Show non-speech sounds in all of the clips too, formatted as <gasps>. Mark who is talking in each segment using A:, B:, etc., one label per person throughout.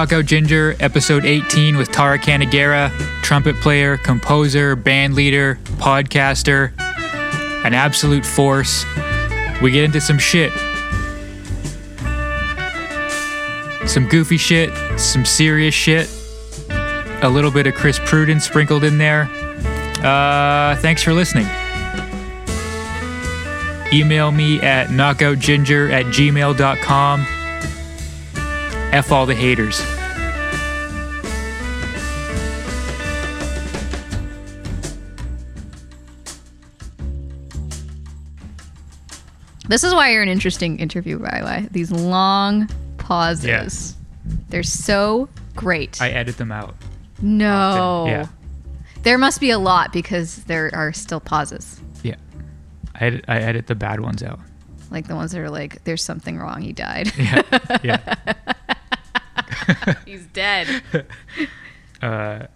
A: Knockout Ginger, episode 18 with Tara Kannangara, trumpet player, composer, band leader, podcaster, an absolute force. We get into some shit. Some goofy shit, some serious shit, a little bit of Chris Pruden sprinkled in there. Uh, thanks for listening. Email me at knockoutginger at gmail.com. F all the haters.
B: This is why you're an interesting interview, by the way. These long pauses. Yes. They're so great.
A: I edit them out.
B: no.
A: Yeah.
B: There must be a lot because there are still pauses.
A: Yeah. I edit, I edit the bad ones out.
B: Like the ones that are like, there's something wrong, he died.
A: Yeah. yeah. <laughs> <laughs>
B: He's dead. <laughs>
A: Uh,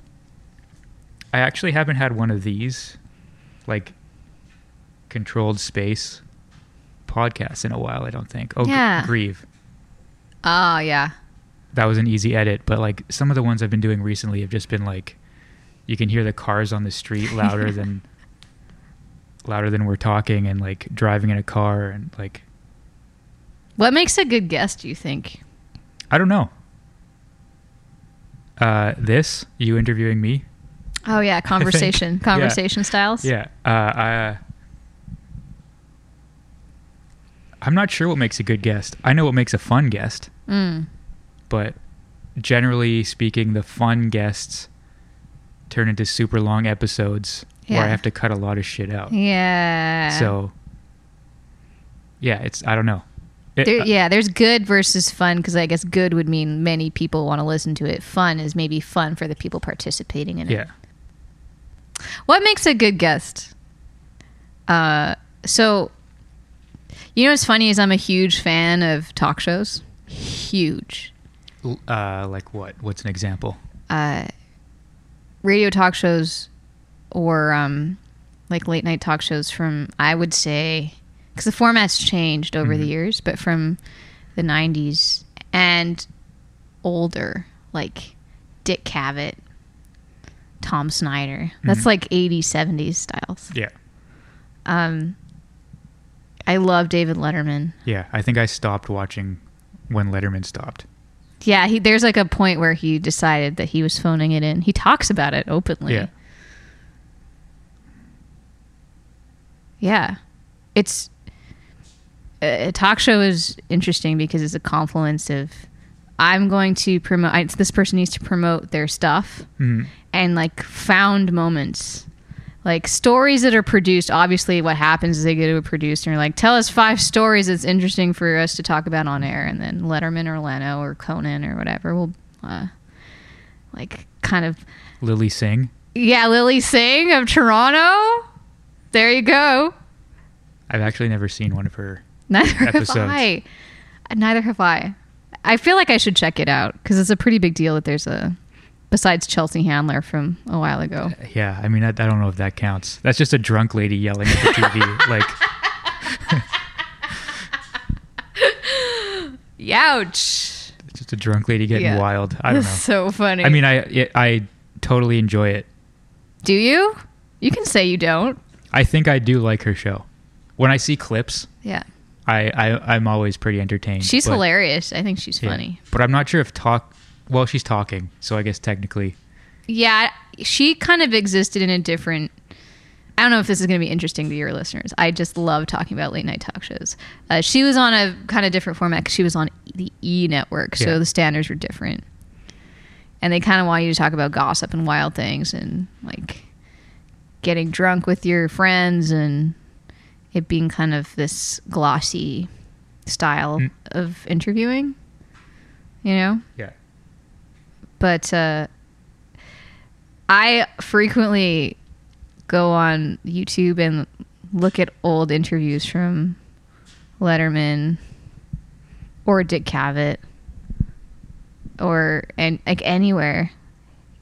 A: I actually haven't had one of these, like, controlled space podcasts in a while, I don't think. Oh, Gr-
B: Yeah.
A: Grieve.
B: Oh, yeah.
A: That was an easy edit, but, like, some of the ones I've been doing recently have just been, like, you can hear the cars on the street louder than <laughs> louder than we're talking and like driving in a car and like
B: What makes a good guest, do you think?
A: I don't know. Uh, this you interviewing me?
B: Oh, yeah. <laughs> Conversation.
A: Yeah.
B: Conversation styles.
A: Yeah. Uh, I, I'm not sure what makes a good guest. I know what makes a fun guest,
B: Mm.
A: but generally speaking, the fun guests turn into super long episodes where I have to cut a lot of shit out.
B: Yeah.
A: So, yeah, it's I don't know. It-
B: There, yeah, there's good versus fun because I guess good would mean many people want to listen to it. Fun is maybe fun for the people participating in it.
A: yeah.
B: What makes a good guest? Uh, so, you know what's funny is I'm a huge fan of talk shows. Huge.
A: Uh, like what? What's an example?
B: Uh, radio talk shows or um, like late night talk shows from, I would say, because the format's changed over the
A: Mhm.
B: years, but from the 90s and older, like Dick Cavett, Tom Snyder. That's
A: Mhm.
B: like 80s, 70s styles.
A: Yeah.
B: Um, I love David Letterman.
A: Yeah. I think I stopped watching when Letterman stopped.
B: Yeah, he, there's like a point where he decided that he was phoning it in. He talks about it openly.
A: Yeah.
B: Yeah. It's a talk show is interesting because it's a confluence of I'm going to promote I, this person needs to promote their stuff
A: Mhm.
B: and like found moments. Like stories that are produced, obviously what happens is they go to a producer and like, tell us five stories that's interesting for us to talk about on air and then Letterman or Leno or Conan or whatever will uh, like kind of
A: Lilly Singh.
B: Yeah, Lilly Singh of Toronto. There you go.
A: I've actually never seen one of her.
B: Neither
A: Episodes.
B: have I. Neither have I. I feel like I should check it out because it's a pretty big deal that there's a. Besides Chelsea Handler from a while ago.
A: Uh, yeah, I mean, I, I don't know if that counts. That's just a drunk lady yelling at the TV. <laughs> like,
B: Youch.
A: it's just a drunk lady getting
B: Yeah.
A: wild. I don't know.
B: So funny.
A: I mean, I it, I totally enjoy it.
B: do you? You can say you don't.
A: I think I do like her show. When I see clips,
B: Yeah.
A: I, I I'm always pretty entertained.
B: She's
A: but-
B: hilarious. I think she's
A: yeah.
B: funny.
A: But I'm not sure if talk. Well, she's talking, so I guess technically,
B: Yeah, she kind of existed in a different. I don't know if this is going to be interesting to your listeners. I just love talking about late night talk shows. Uh, she was on a kind of different format because she was on the E network, so
A: Yeah.
B: the standards were different. And they kind of want you to talk about gossip and wild things and like getting drunk with your friends and it being kind of this glossy style
A: Mm.
B: of interviewing. You know?
A: yeah.
B: but uh, I frequently go on YouTube and look at old interviews from Letterman or Dick Cavett or and like anywhere,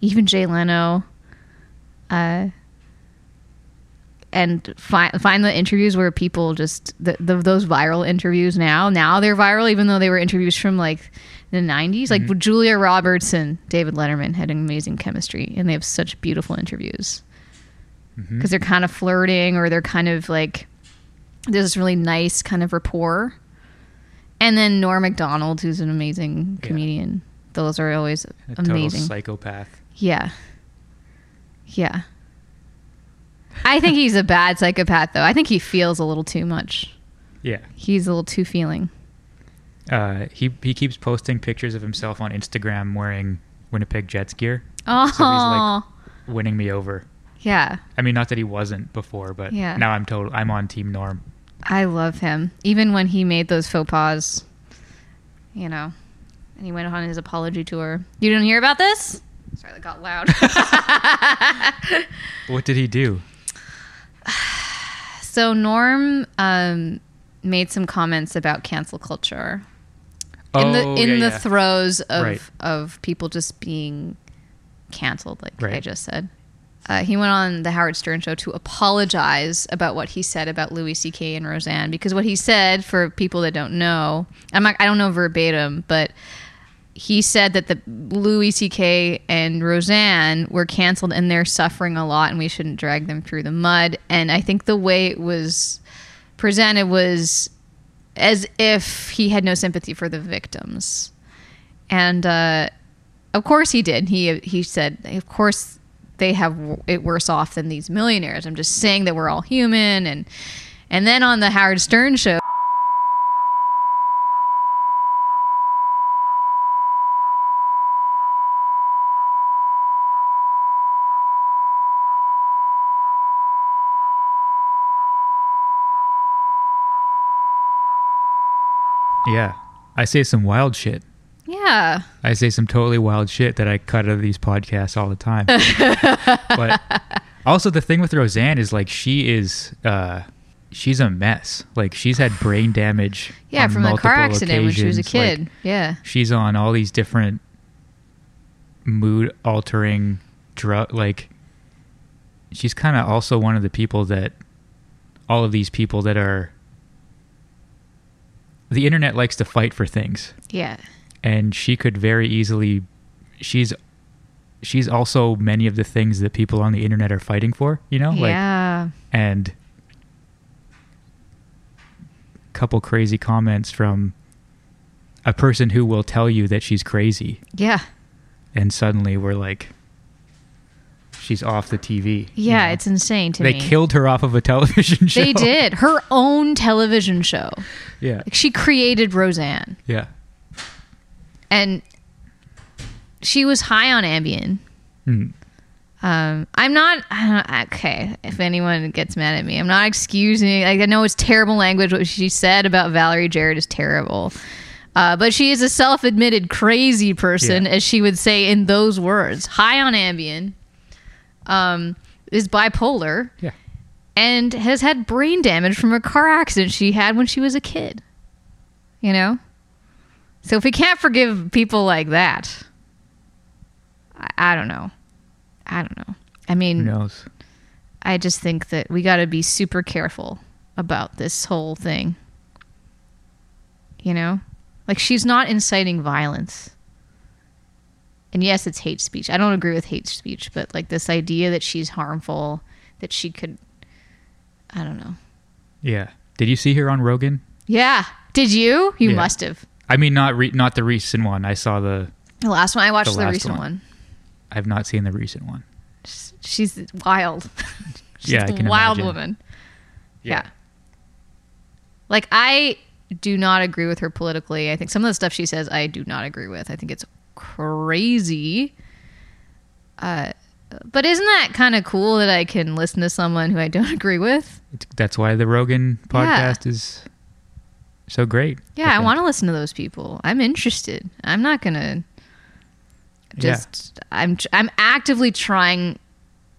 B: even Jay Leno. Uh, and find find the interviews where people just the, the those viral interviews now now they're viral even though they were interviews from like the 90s like
A: Mhm.
B: Julia Roberts and David Letterman had an amazing chemistry and they have such beautiful interviews because they're kind of flirting or they're kind of like there's this really nice kind of rapport and then Norm Macdonald who's an amazing
A: Yeah.
B: comedian those are always
A: a total
B: amazing
A: psychopath.
B: yeah. Yeah. I think he's a bad psychopath, though. I think he feels a little too much.
A: Yeah.
B: He's a little too feeling.
A: Uh, he he keeps posting pictures of himself on Instagram wearing Winnipeg Jets gear,
B: Oh,
A: like- winning me over.
B: yeah.
A: I mean, not that he wasn't before, but
B: Yeah.
A: now I'm total. I'm on Team Norm.
B: I love him. Even when he made those faux pas, you know, and he went on his apology tour. You didn't hear about this? Sorry, that got loud. <laughs>
A: What did he do?
B: So Norm um, made some comments about cancel culture. in the
A: Oh,
B: in
A: yeah,
B: the
A: yeah.
B: throes of
A: Right.
B: of people just being canceled, like I just said. Uh, he went on the Howard Stern show to apologize about what he said about Louis C.K. and Roseanne because what he said, for people that don't know, I'm not, I don't know verbatim, but he said that the Louis C.K. and Roseanne were canceled and they're suffering a lot and we shouldn't drag them through the mud. And I think the way it was presented was as if he had no sympathy for the victims. And uh, of course he did. He he said, of course they have it worse off than these millionaires. I'm just saying that we're all human. And and then on the Howard Stern show.
A: Yeah, I say some wild shit.
B: Yeah.
A: I say some totally wild shit that I cut out of these podcasts all the time. <laughs> but also the thing with Roseanne is like she is uh she's a mess. Like she's had brain damage. <sighs>
B: Yeah, from the car accident when she was a kid.
A: Like,
B: yeah.
A: she's on all these different mood altering drug like she's kind of also one of the people that all of these people that are the internet likes to fight for things
B: Yeah.
A: and she could very easily she's she's also many of the things that people on the internet are fighting for you know like
B: yeah.
A: and a couple crazy comments from a person who will tell you that she's crazy
B: Yeah.
A: and suddenly we're like she's off the TV. you
B: Yeah,
A: know?
B: it's insane to
A: they
B: me.
A: They killed her off of a television show.
B: They did. <laughs> Her own television show.
A: Yeah.
B: Like she created Roseanne.
A: Yeah.
B: And she was high on Ambien.
A: Mm.
B: Um, I'm not okay. If anyone gets mad at me, I'm not excusing. Like I know it's terrible language. What she said about Valerie Jarrett is terrible. Uh, but she is a self-admitted crazy person,
A: Yeah.
B: as she would say in those words. High on Ambien, um, is bipolar,
A: Yeah.
B: and has had brain damage from a car accident she had when she was a kid. You know, so if we can't forgive people like that, I, I don't know. I don't know. I mean, Who
A: knows?
B: I just think that we got to be super careful about this whole thing. You know? Like she's not inciting violence. And yes, it's hate speech. I don't agree with hate speech, but like this idea that she's harmful, that she could I don't know.
A: Yeah. Did you see her on Rogan?
B: Yeah. Did you? You
A: Yeah.
B: must have.
A: I mean, not re- not the recent one. I saw the.
B: The last one I watched
A: The
B: the, recent
A: one.
B: one.
A: I have not seen the recent one.
B: She's wild. she's <laughs>
A: Yeah, I
B: a
A: can
B: wild
A: imagine.
B: woman. Yeah. Like I do not agree with her politically. I think some of the stuff she says I do not agree with. I think it's crazy. Uh but isn't that kind of cool that I can listen to someone who I don't <laughs> agree with?
A: That's why the Rogan
B: Yeah.
A: podcast is so great.
B: Yeah, I, want to listen to those people. I'm interested. I'm not going to
A: Yeah.
B: just I'm I'm actively trying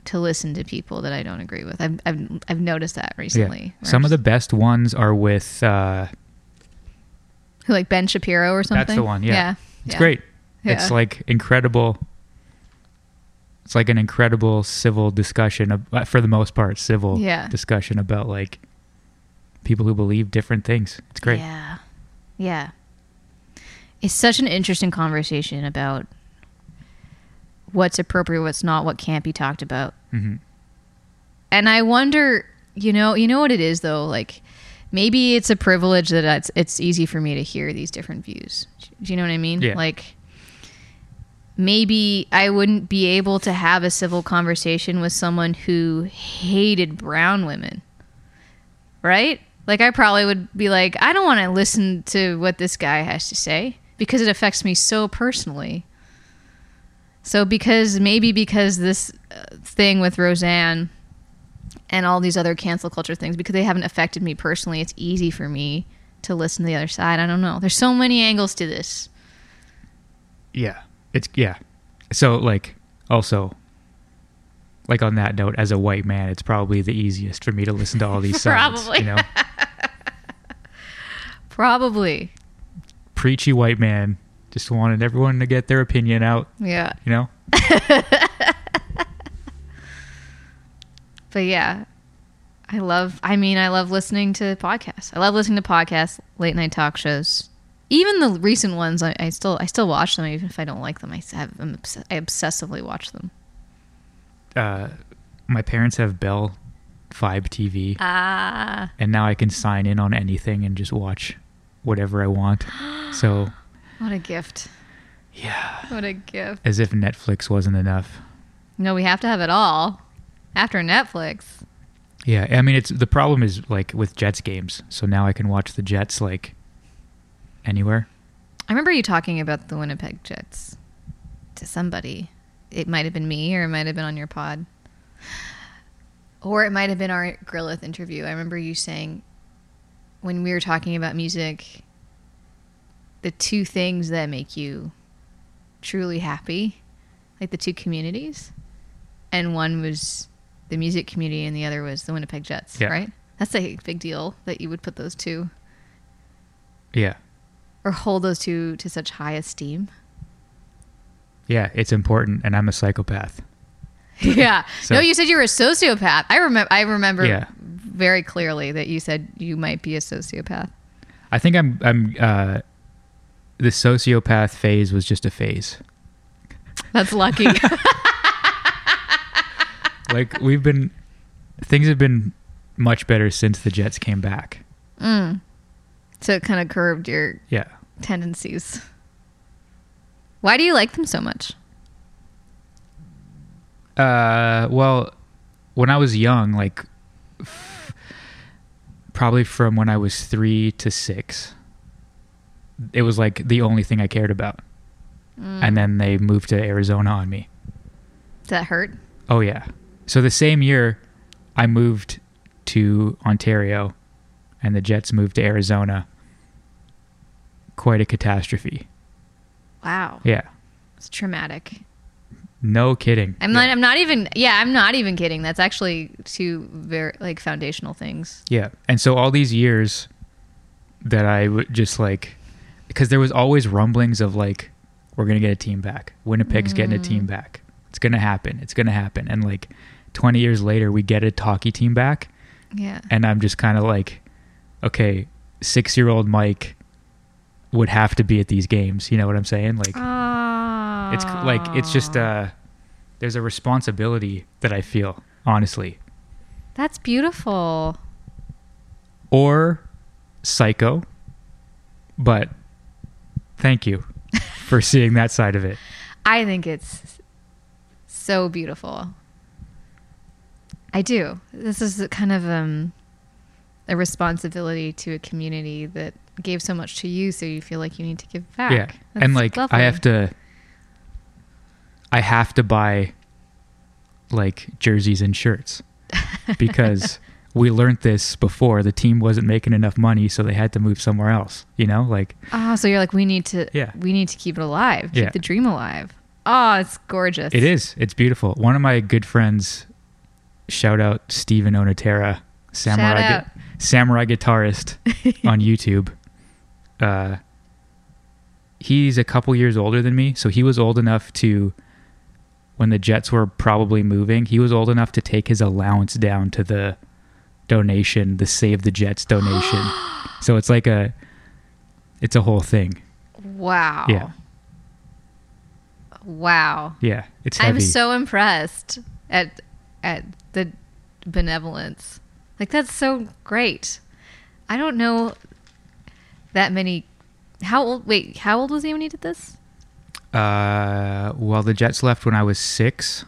B: to listen to people that I don't agree with. I've I've, I've noticed that recently.
A: Yeah. Some of the best ones are with. Uh,
B: who like Ben Shapiro or something.
A: That's the one. Yeah. It's
B: Yeah.
A: great.
B: Yeah.
A: It's like incredible. it's like an incredible civil discussion of, uh, for the most part civil
B: Yeah.
A: discussion about like people who believe different things it's great
B: Yeah. Yeah. It's such an interesting conversation about what's appropriate, what's not, what can't be talked about.
A: hmm
B: And I wonder, you know, you know what it is though, like maybe it's a privilege that it's it's easy for me to hear these different views. Do you know what I mean?
A: Yeah.
B: Like maybe I wouldn't be able to have a civil conversation with someone who hated brown women. Right? Like I probably would be like, I don't want to listen to what this guy has to say because it affects me so personally. So because maybe because this uh, thing with Roseanne and all these other cancel culture things because they haven't affected me personally, it's easy for me to listen to the other side. I don't know. There's so many angles to this.
A: yeah it's yeah so like also like on that note as a white man it's probably the easiest for me to listen to all these <laughs> songs.
B: Probably.
A: you know <laughs>
B: Probably.
A: preachy white man just wanted everyone to get their opinion out
B: Yeah.
A: you know <laughs>
B: But yeah. I love I mean, I love listening to podcasts. I love listening to podcasts, late night talk shows. Even the recent ones, I, I still I still watch them even if I don't like them. I have I'm obs- I obsessively watch them.
A: uh my parents have bell fibe tv
B: Ah.
A: and now i can sign in on anything and just watch whatever i want <gasps> so
B: What a gift.
A: yeah
B: What a gift.
A: as if netflix wasn't enough
B: No, we have to have it all. After Netflix.
A: Yeah, I mean it's the problem is like with Jets games. So now I can watch the Jets like anywhere.
B: I remember you talking about the Winnipeg Jets to somebody. It might have been me or it might have been on your pod. Or it might have been our Grillith interview. I remember you saying when we were talking about music, the two things that make you truly happy, like the two communities. And one was the music community and the other was the Winnipeg Jets,
A: Yeah.
B: right? That's a big deal that you would put those two
A: Yeah.
B: Or hold those two to such high esteem.
A: Yeah, it's important and I'm a psychopath. <laughs>
B: Yeah. <laughs>
A: So-
B: no, you said you were a sociopath. I remember. I remember
A: Yeah.
B: very clearly that you said you might be a sociopath.
A: I think I'm I'm uh the sociopath phase was just a phase.
B: That's lucky. <laughs>
A: Like we've been things have been much better since the Jets came back.
B: mm. So it kind of curved your
A: Yeah.
B: tendencies. Why do you like them so much?
A: Uh, well, when I was young, like f- probably from when I was three to six, it was like the only thing I cared about.
B: Mm.
A: And then they moved to Arizona on me.
B: Does that hurt?
A: Oh yeah. So the same year, I moved to Ontario, and the Jets moved to Arizona. Quite a catastrophe.
B: Wow.
A: Yeah.
B: It's traumatic.
A: No kidding.
B: I'm
A: yeah.
B: not. I'm not even. Yeah, I'm not even kidding. That's actually two very like foundational things.
A: Yeah. And so all these years that I would just like, because there was always rumblings of like, we're going to get a team back. Winnipeg's getting a
B: Mm.
A: team back. It's going to happen. It's going to happen. And like 20 years later, we get a hockey team back.
B: Yeah.
A: And I'm just kind of like, okay, six year old Mike would have to be at these games. You know what I'm saying? Like,
B: Oh.
A: it's like, it's just, uh, there's a responsibility that I feel, honestly.
B: That's beautiful.
A: or psycho. But thank you <laughs> for seeing that side of it.
B: I think it's so beautiful. I do. This is kind of um, a responsibility to a community that gave so much to you, so you feel like you need to give back.
A: Yeah.
B: That's
A: and like
B: lovely.
A: I have to I have to buy like jerseys and shirts <laughs> because we learned this before the team wasn't making enough money so they had to move somewhere else, you know? Like
B: Oh, so you're like, we need to.
A: Yeah.
B: We need to keep it alive. Keep
A: Yeah.
B: the dream alive. Oh, it's gorgeous.
A: It is. It's beautiful. One of my good friends, shout out Steven Onatera, samurai, gu- samurai guitarist <laughs> on YouTube. Uh, he's a couple years older than me, so he was old enough to. when the Jets were probably moving, he was old enough to take his allowance down to the donation, the Save the Jets donation. <gasps> so it's like a, it's a whole thing.
B: Wow.
A: Yeah.
B: Wow.
A: Yeah, it's heavy.
B: I'm so impressed at at the benevolence. Like that's so great. I don't know that many. How old? Wait, how old was he when he did this?
A: Uh, well, the Jets left when I was six,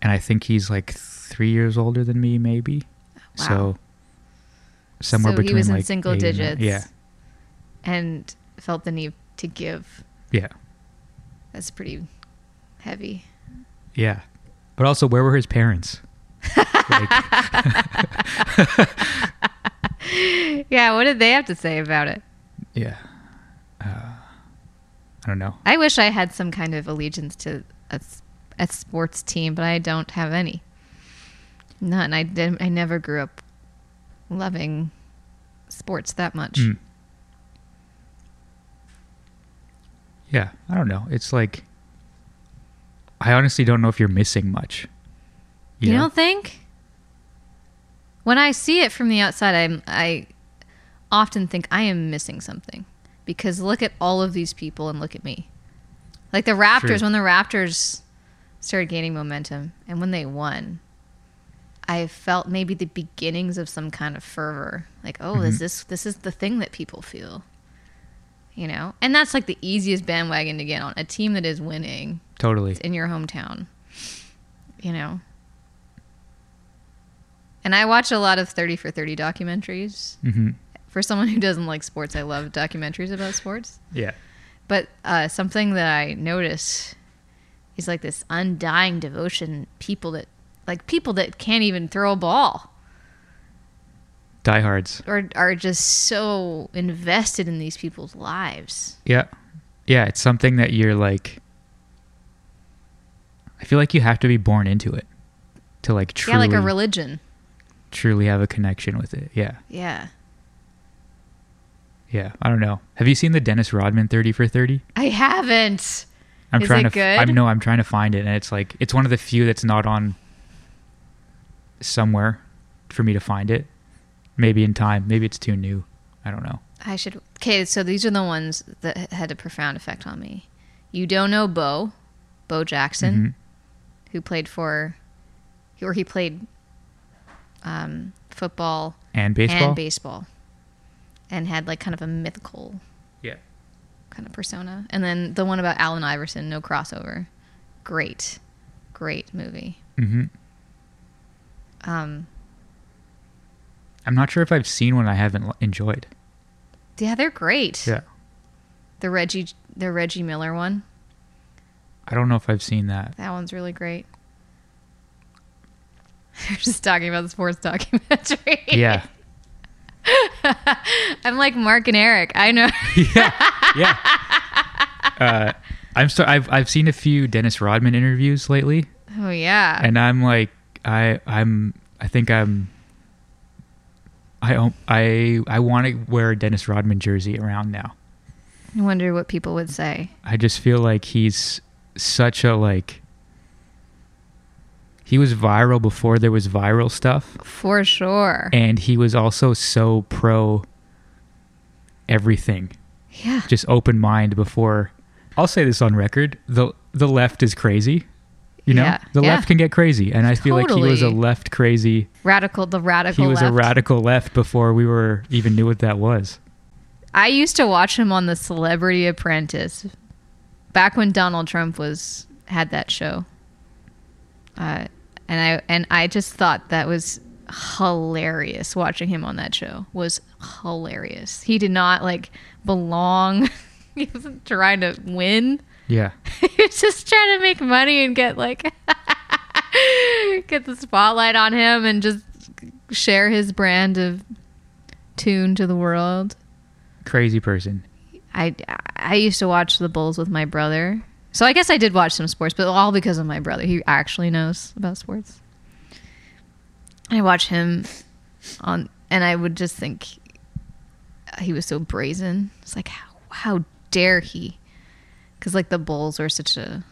A: and I think he's like three years older than me, maybe.
B: Wow.
A: So somewhere
B: So he
A: between
B: was in
A: like
B: single
A: eight and
B: digits.
A: Yeah,
B: And felt the need to give.
A: yeah,
B: That's pretty heavy.
A: yeah. But also, where were his parents? like, <laughs>
B: Yeah. What did they have to say about it?
A: Yeah. Uh, I don't know.
B: I wish I had some kind of allegiance to a sports team, but I don't have any. None. I did. I never grew up loving sports that much.
A: Mm. Yeah, I don't know. It's like I honestly don't know if you're missing much.
B: You,
A: know?
B: don't think? When I see it from the outside, I'm I often think I am missing something because look at all of these people and look at me. Like the Raptors,
A: True.
B: when the Raptors started gaining momentum and when they won, I felt maybe the beginnings of some kind of fervor. Like, oh, is
A: Mhm.
B: this this is the thing that people feel? You know, and that's like the easiest bandwagon to get on. A team that is winning
A: totally.
B: in your hometown. You know. And I watch a lot of 30 for 30 documentaries.
A: hmm
B: For someone who doesn't like sports, I love documentaries about sports.
A: Yeah.
B: But uh, something that I notice is like this undying devotion. People that, like people that can't even throw a ball
A: Diehards.
B: or are just so invested in these people's lives.
A: Yeah. Yeah, it's something that you're like I feel like you have to be born into it to like truly
B: yeah, like a religion.
A: truly have a connection with it. Yeah.
B: Yeah.
A: Yeah. I don't know. Have you seen the Dennis Rodman 30 for 30?
B: I haven't.
A: I'm
B: Is
A: trying
B: it
A: to f- I'm
B: good?
A: no, I'm trying to find it and it's like it's one of the few that's not on somewhere for me to find it. Maybe in time. Maybe it's too new. I don't know.
B: I should. Okay, so these are the ones that had a profound effect on me. You don't know Bo, Bo Jackson,
A: Mhm.
B: who played for, or he played um, football
A: And baseball?
B: and baseball, and had like kind of a mythical
A: yeah.
B: kind of persona. And then the one about Allen Iverson, no crossover, great, great movie.
A: Mhm.
B: Um,
A: I'm not sure if I've seen one I haven't enjoyed.
B: yeah, they're great.
A: Yeah.
B: The Reggie, the Reggie Miller one,
A: I don't know if I've seen that.
B: that one's really great. <laughs> We're just talking about the sports documentary.
A: Yeah. <laughs>
B: I'm like Mark and Eric. I know. <laughs>
A: yeah. Yeah. Uh, I'm so I've I've seen a few Dennis Rodman interviews lately,
B: oh yeah.
A: and I'm like I I'm I think I'm I I I want to wear a Dennis Rodman jersey around now.
B: I wonder what people would say.
A: I just feel like he's such a like he was viral before there was viral stuff
B: For sure.
A: and he was also so pro everything
B: yeah.
A: just open mind before I'll say this on record the the left is crazy you know
B: Yeah,
A: the
B: yeah.
A: left can get crazy and I feel like he was a left crazy
B: Radical. The radical.
A: he was a radical left before we were even knew what that was
B: I used to watch him on The Celebrity Apprentice, back when Donald Trump was had that show. Uh, and I and I just thought that was hilarious. Watching him on that show was hilarious. He did not like belong. <laughs> he wasn't trying to win.
A: yeah <laughs>
B: he was just trying to make money and get like <laughs> get the spotlight on him and just share his brand of tune to the world.
A: crazy person
B: I I used to watch the Bulls with my brother. So I guess I did watch some sports, but all because of my brother. He actually knows about sports. I watch him on and I would just think he was so brazen. It's like how how dare he? Cuz like the Bulls are such a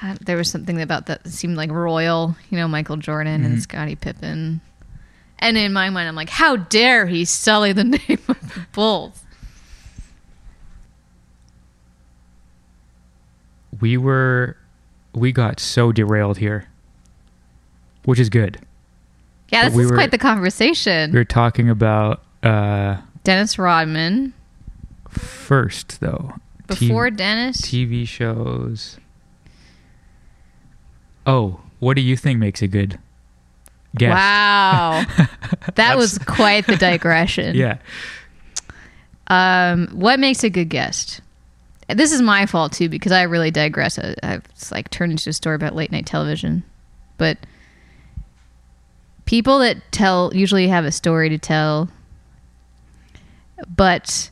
B: I, there was something about that seemed like royal, you know, Michael Jordan and
A: Mhm.
B: Scottie Pippen. And in my mind, I'm like, how dare he sully the <laughs> name of the Bulls?
A: We were, we got so derailed here, which is good.
B: Yeah, this
A: we
B: is
A: were-
B: quite the conversation.
A: We were talking about uh,
B: Dennis Rodman
A: first though. T-
B: before Dennis.
A: TV shows. Oh, what do you think makes a good guest?
B: Wow, <laughs> that was quite the digression. <laughs>
A: Yeah.
B: Um, what makes a good guest? This is my fault too because I really digress. I, I've like turned into a story about late night television, but people that tell usually have a story to tell, but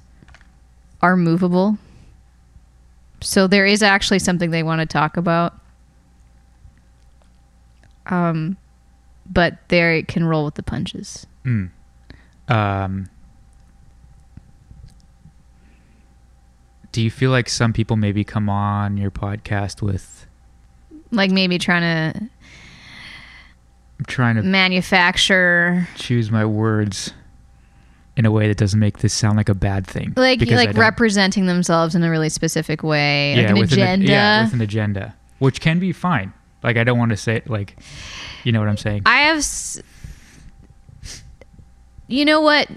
B: are movable. So there is actually something they want to talk about. Um, but they can roll with the punches.
A: Mm. Um, do you feel like some people maybe come on your podcast with
B: Like maybe trying to
A: I'm trying to
B: manufacture
A: choose my words in a way that doesn't make this sound like a bad thing?
B: like
A: because
B: like representing themselves in a really specific way, yeah, like an
A: with
B: agenda.
A: An, yeah, with an agenda, which can be fine. Like I don't want to say like, you know what I'm saying?
B: I have, s- you know what,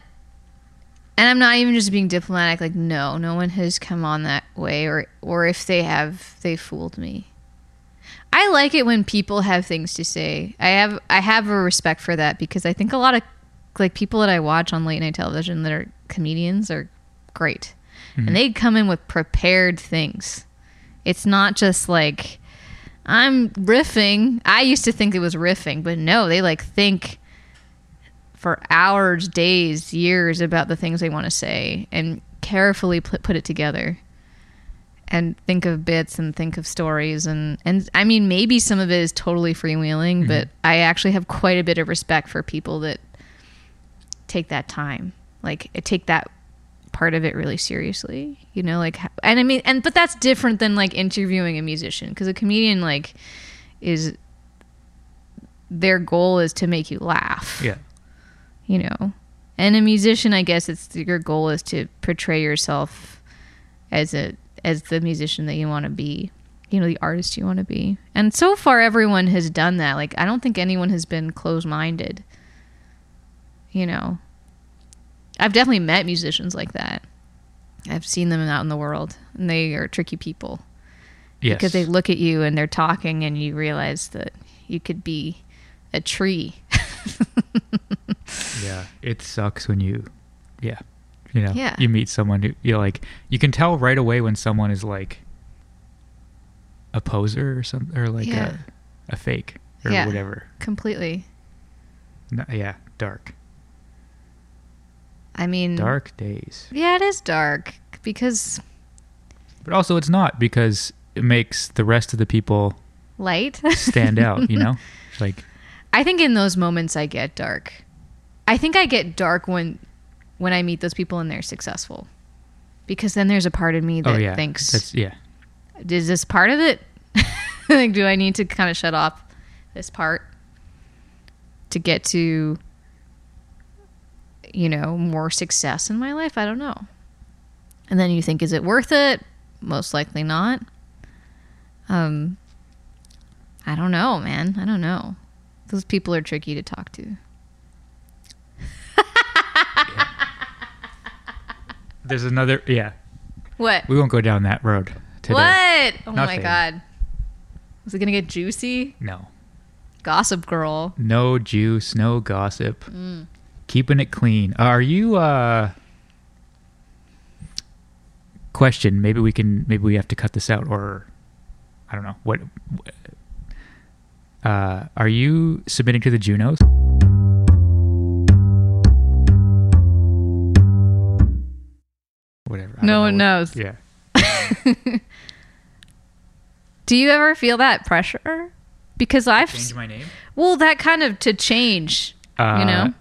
B: and I'm not even just being diplomatic. Like, no, no one has come on that way, or or if they have, they fooled me. I like it when people have things to say. I have I have a respect for that because I think a lot of like people that I watch on late night television that are comedians are great.
A: Mhm.
B: And they come in with prepared things. It's not just like I'm riffing. I used to think it was riffing, but no, they like think for hours, days, years about the things they want to say and carefully put, put it together and think of bits and think of stories and and I mean maybe some of it is totally freewheeling, mm-hmm. but I actually have quite a bit of respect for people that take that time. Like eh, take that part of it really seriously, you know, like and I mean and but that's different than like interviewing a musician cuz a comedian like is their goal is to make you laugh
A: yeah.
B: You know. And a musician i guess it's your goal is to portray yourself as a as the musician that you want to be you know the artist you want to be. And so far everyone has done that. Like i don't think anyone has been closed-minded you know. I've definitely met musicians like that. I've seen them out in the world and they are tricky people.
A: Yes.
B: because they look at you and they're talking and you realize that you could be a tree <laughs>
A: Yeah, it sucks when you, yeah, you know,
B: Yeah.
A: you meet someone who you're like, you can tell right away when someone is like a poser or something, or like
B: Yeah.
A: a, a fake or
B: Yeah.
A: whatever.
B: completely
A: No, yeah, dark,
B: i mean
A: dark days.
B: Yeah, it is dark because
A: But also, it's not because it makes the rest of the people
B: light
A: stand out. You <laughs> know, like
B: I think in those moments I get dark. I think I get dark when when I meet those people and they're successful. Because then there's a part of me that
A: oh yeah,
B: thinks,
A: that's yeah,
B: is this part of it? <laughs> like, do I need to kind of shut off this part to get to, you know, more success in my life? I don't know. And then you think, is it worth it? Most likely not. Um, I don't know, man. I don't know. Those people are tricky to talk to. <laughs>
A: there's another yeah.
B: What?
A: We won't go down that road today.
B: What? Oh my god. Is it gonna get juicy?
A: No,
B: Gossip Girl.
A: no juice, no gossip.
B: Mm.
A: keeping it clean. Are you uh question, maybe we can maybe we have to cut this out or I don't know. What uh are you submitting to the Junos? Whatever.
B: No one
A: know
B: knows.
A: Yeah. <laughs>
B: Do you ever feel that pressure? Because I've
A: Change my name?
B: well, that kind of to change,
A: Uh,
B: you know.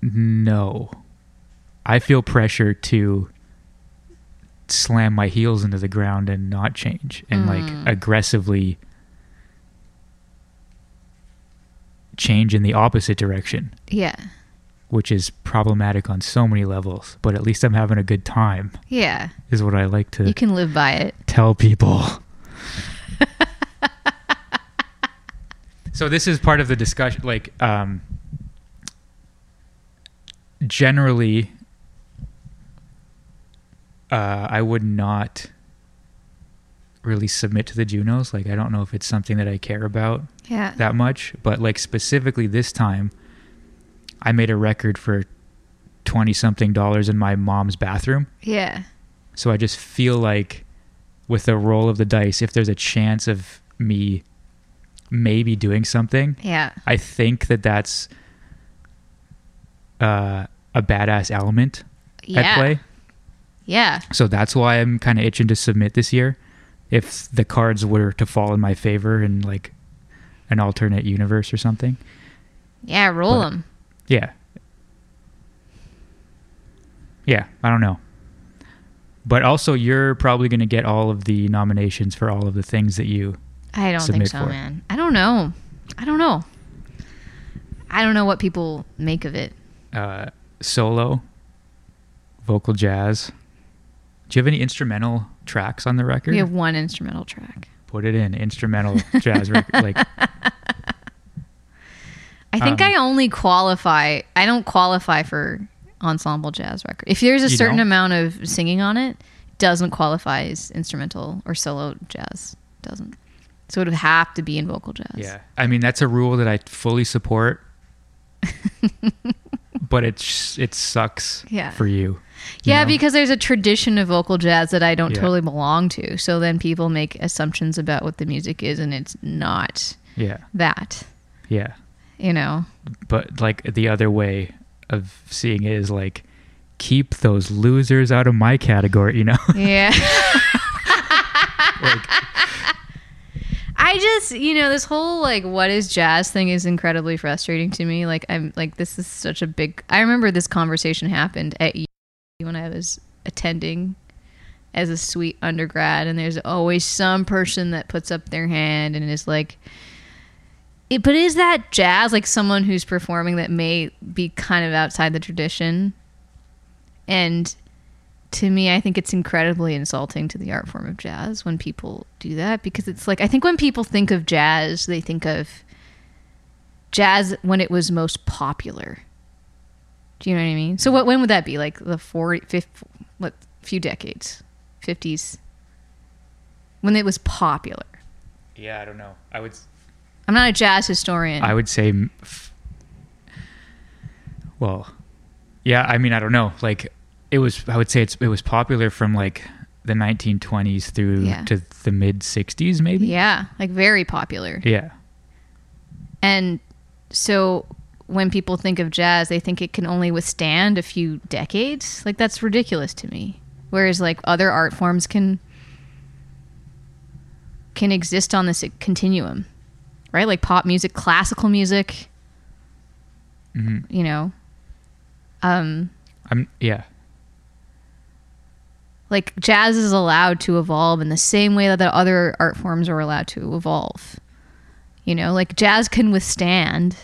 A: No. I feel pressure to slam my heels into the ground and not change and
B: Mm.
A: like aggressively change in the opposite direction,
B: Yeah.
A: which is problematic on so many levels. But at least I'm having a good time,
B: Yeah.
A: is what I like to
B: You can live by it.
A: tell people. <laughs> so this is part of the discussion like um generally uh I would not really submit to the Junos like I don't know if it's something that I care about
B: Yeah.
A: that much but like specifically this time I made a record for 20 something dollars in my mom's bathroom
B: yeah.
A: so I just feel like with the roll of the dice, if there's a chance of me maybe doing something,
B: Yeah.
A: I think that that's uh, a badass element
B: Yeah.
A: at play.
B: Yeah.
A: So that's why I'm kind of itching to submit this year. If the cards were to fall in my favor and like an alternate universe or something.
B: Yeah. Roll
A: But-
B: them.
A: Yeah. Yeah, I don't know. But also, you're probably going to get all of the nominations for all of the things that you.
B: I don't think so,
A: for
B: man. I don't know. I don't know. I don't know what people make of it.
A: Uh, solo, vocal jazz. Do you have any instrumental tracks on the record?
B: We have one instrumental track.
A: Put it in instrumental jazz record. <laughs> Like,
B: I think
A: Um,
B: I only qualify. I don't qualify for ensemble jazz record. If there's a certain
A: don't?
B: amount of singing on it, it doesn't qualify as instrumental or solo jazz. Doesn't. So it would have to be in vocal jazz.
A: yeah. I mean, that's a rule that I fully support. <laughs> but it's it sucks
B: Yeah.
A: for you.
B: Yeah,
A: know?
B: because there's a tradition of vocal jazz that I don't
A: Yeah.
B: totally belong to. So then people make assumptions about what the music is, and it's not
A: yeah,
B: that.
A: yeah.
B: You know.
A: but like the other way of seeing it is like keep those losers out of my category you know <laughs>
B: Yeah.
A: like
B: I just, you know, this whole like what is jazz thing is incredibly frustrating to me. Like I'm like this is such a big I remember this conversation happened at when I was attending as a sweet undergrad and there's always some person that puts up their hand and is like it, but is that jazz like someone who's performing that may be kind of outside the tradition? And to me, I think it's incredibly insulting to the art form of jazz when people do that because it's like I think when people think of jazz, they think of jazz when it was most popular. Do you know what I mean? So what when would that be? Like the 40 50, what few decades? 50s. When it was popular.
A: yeah i don't know i would
B: I'm not a jazz historian.
A: i would say well yeah i mean i don't know like it was i would say it's it was popular from like the 1920s through
B: Yeah.
A: to the mid 60s maybe
B: yeah, like very popular.
A: yeah
B: And so when people think of jazz, they think it can only withstand a few decades. Like that's ridiculous to me. Whereas like other art forms can can exist on this continuum. Right? Like pop music, classical music,
A: hmm
B: you know. Um
A: i'm yeah
B: like jazz is allowed to evolve in the same way that the other art forms are allowed to evolve. You know, like jazz can withstand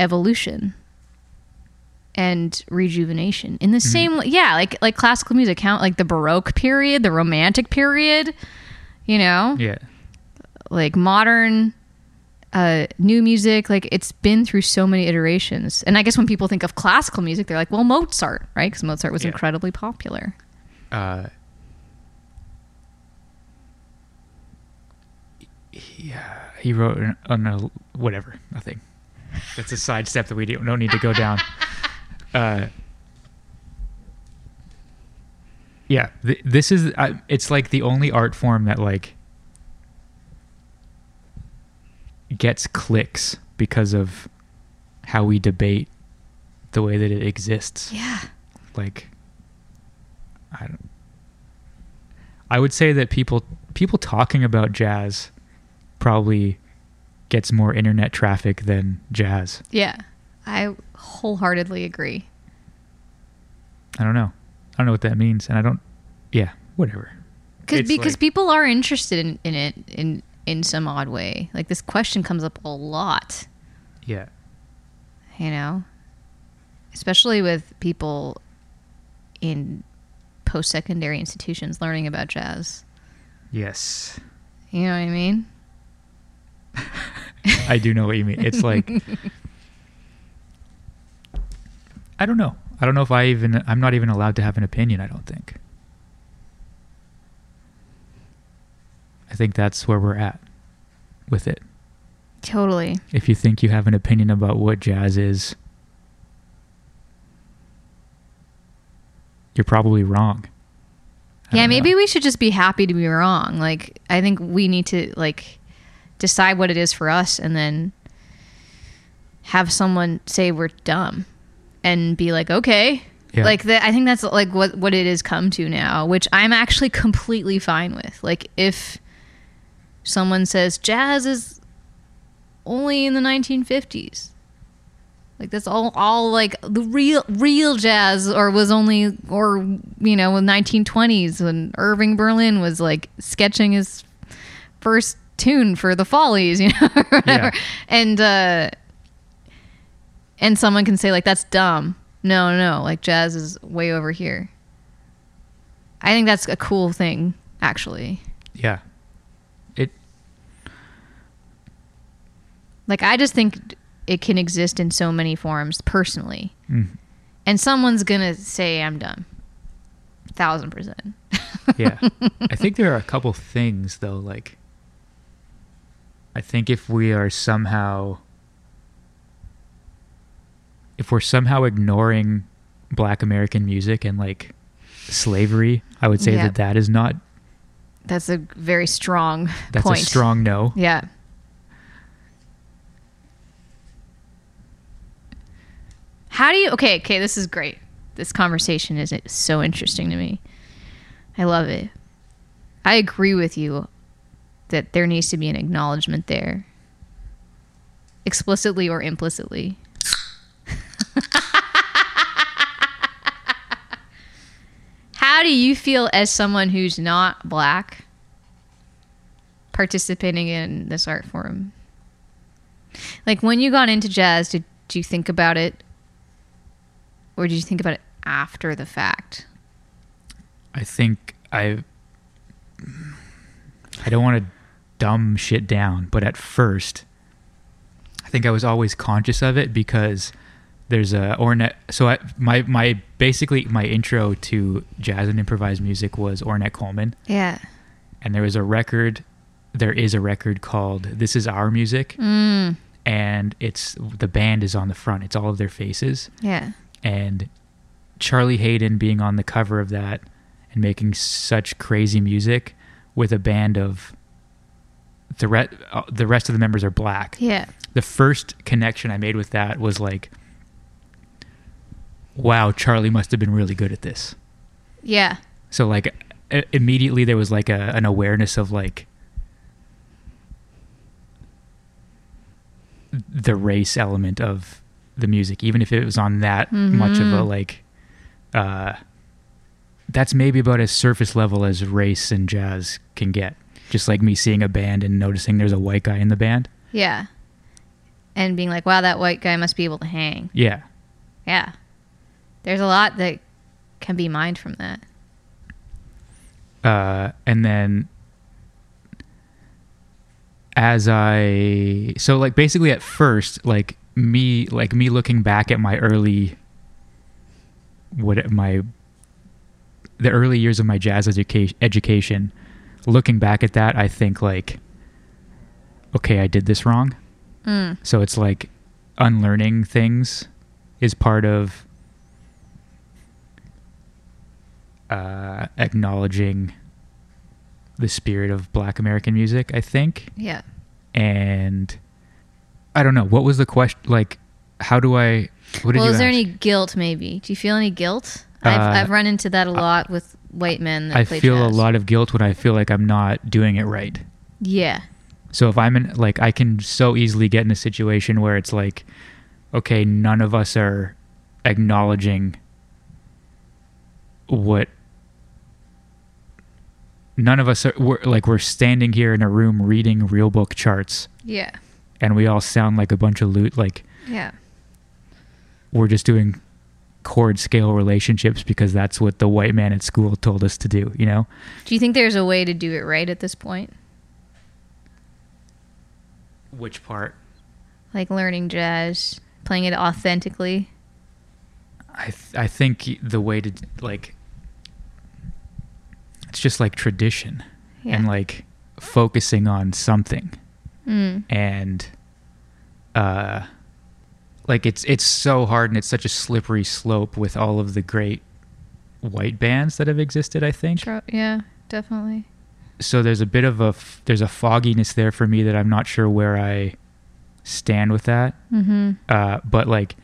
B: evolution and rejuvenation in the same way. Yeah, like like classical music count like the baroque period, the romantic period, you know?
A: yeah
B: like modern uh, new music like it's been through so many iterations and i guess when people think of classical music they're like well mozart right because mozart was
A: Yeah.
B: incredibly popular
A: uh yeah he wrote an, on a whatever nothing that's a sidestep that we don't, don't need to go down. <laughs> Uh yeah th- this is uh, it's like the only art form that like gets clicks because of how we debate the way that it exists.
B: Yeah.
A: Like I don't I would say that people people talking about jazz probably gets more internet traffic than jazz.
B: yeah i wholeheartedly agree
A: I don't know. I don't know what that means and I don't yeah, whatever.
B: Cause,
A: It's
B: because
A: like-
B: people are interested in, in it in in some odd way. Like this question comes up a lot,
A: Yeah.
B: you know, especially with people in post secondary institutions learning about jazz.
A: Yes.
B: You know what I mean?
A: I do know what you mean. It's like I don't know. I don't know if I even I'm not even allowed to have an opinion, I don't think. I think that's where we're at with it.
B: Totally.
A: If you think you have an opinion about what jazz is, you're probably wrong. I
B: Yeah, maybe
A: know.
B: we should just be happy to be wrong. Like I think we need to like decide what it is for us and then have someone say we're dumb and be like, "Okay."
A: Yeah.
B: Like that I think that's like what what it has come to now, which I'm actually completely fine with. Like if someone says jazz is only in the 1950s. Like that's all all like the real real jazz or was only or you know in 1920s when Irving Berlin was like sketching his first tune for the Follies, you know, <laughs> or whatever.
A: Yeah.
B: And uh and someone can say like that's dumb. No, no, no, like jazz is way over here. I think that's a cool thing actually.
A: Yeah. It
B: Like I just think it can exist in so many forms personally.
A: mm,
B: And someone's gonna say I'm dumb. Thousand percent.
A: yeah. <laughs> I think there are a couple things though, like I think if we are somehow if we're somehow ignoring black American music and like slavery, I would say
B: Yeah.
A: that that is not
B: That's a very strong
A: that's
B: point.
A: a strong no.
B: Yeah. How do you okay, okay, this is great. This conversation is so interesting to me. I love it. I agree with you that there needs to be an acknowledgement there. Explicitly or implicitly. <laughs> How do you feel as someone who's not black participating in this art form? Like when you got into jazz, did, did you think about it or did you think about it after the fact?
A: I think I I don't want to dumb shit down, but at first I think I was always conscious of it because there's a Ornette so I, my my basically my intro to jazz and improvised music was Ornette Coleman.
B: Yeah.
A: and there was a record there is a record called This Is Our Music.
B: Mm,
A: and it's the band is on the front. It's all of their faces.
B: Yeah.
A: and Charlie Haden being on the cover of that and making such crazy music with a band of the re- uh, the rest of the members are black.
B: Yeah.
A: The first connection I made with that was like wow, Charlie must have been really good at this.
B: Yeah.
A: So like i- immediately there was like a, an awareness of like the race element of the music, even if it was on that much of a like uh that's maybe about as surface level as race and jazz can get. Just like me seeing a band and noticing there's a white guy in the band.
B: Yeah. And being like, wow, that white guy must be able to hang.
A: Yeah.
B: Yeah. There's a lot that can be mined from that.
A: uh, and then as I so like basically at first like me like me looking back at my early what my the early years of my jazz education education looking back at that I think like okay I did this wrong
B: Mm.
A: so it's like unlearning things is part of uh, acknowledging the spirit of Black American music. I think,
B: Yeah.
A: and I don't know what was the question. Like, how do I? What did
B: well,
A: you
B: is there
A: ask?
B: any guilt? Maybe. Do you feel any guilt? I've
A: Uh,
B: I've run into that a lot with white men that
A: I
B: play
A: feel a lot of guilt when I feel like I'm not doing it right.
B: Yeah.
A: So if I'm in, like, I can so easily get in a situation where it's like, okay, none of us are acknowledging what none of us are we're, like we're standing here in a room reading real book charts,
B: Yeah.
A: and we all sound like a bunch of loot. Like
B: Yeah.
A: we're just doing chord scale relationships because that's what the white man at school told us to do. You know?
B: Do you think there's a way to do it right at this point?
A: Which part?
B: Like learning jazz, playing it authentically?
A: I th- I think the way to like it's just like tradition
B: Yeah.
A: and like focusing on something
B: Mm.
A: and uh like it's it's so hard and it's such a slippery slope with all of the great white bands that have existed I think
B: Yeah, definitely.
A: so there's a bit of a f- there's a fogginess there for me that I'm not sure where I stand with that
B: Mm-hmm.
A: uh, but like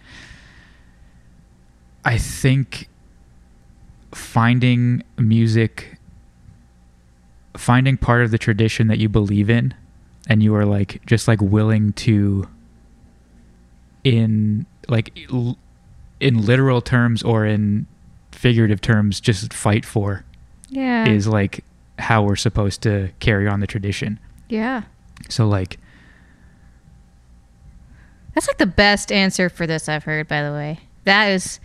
A: I think finding music finding part of the tradition that you believe in and you are like just like willing to in like in literal terms or in figurative terms just fight for
B: Yeah.
A: is like how we're supposed to carry on the tradition
B: yeah.
A: so like
B: That's like the best answer for this I've heard, by the way. That is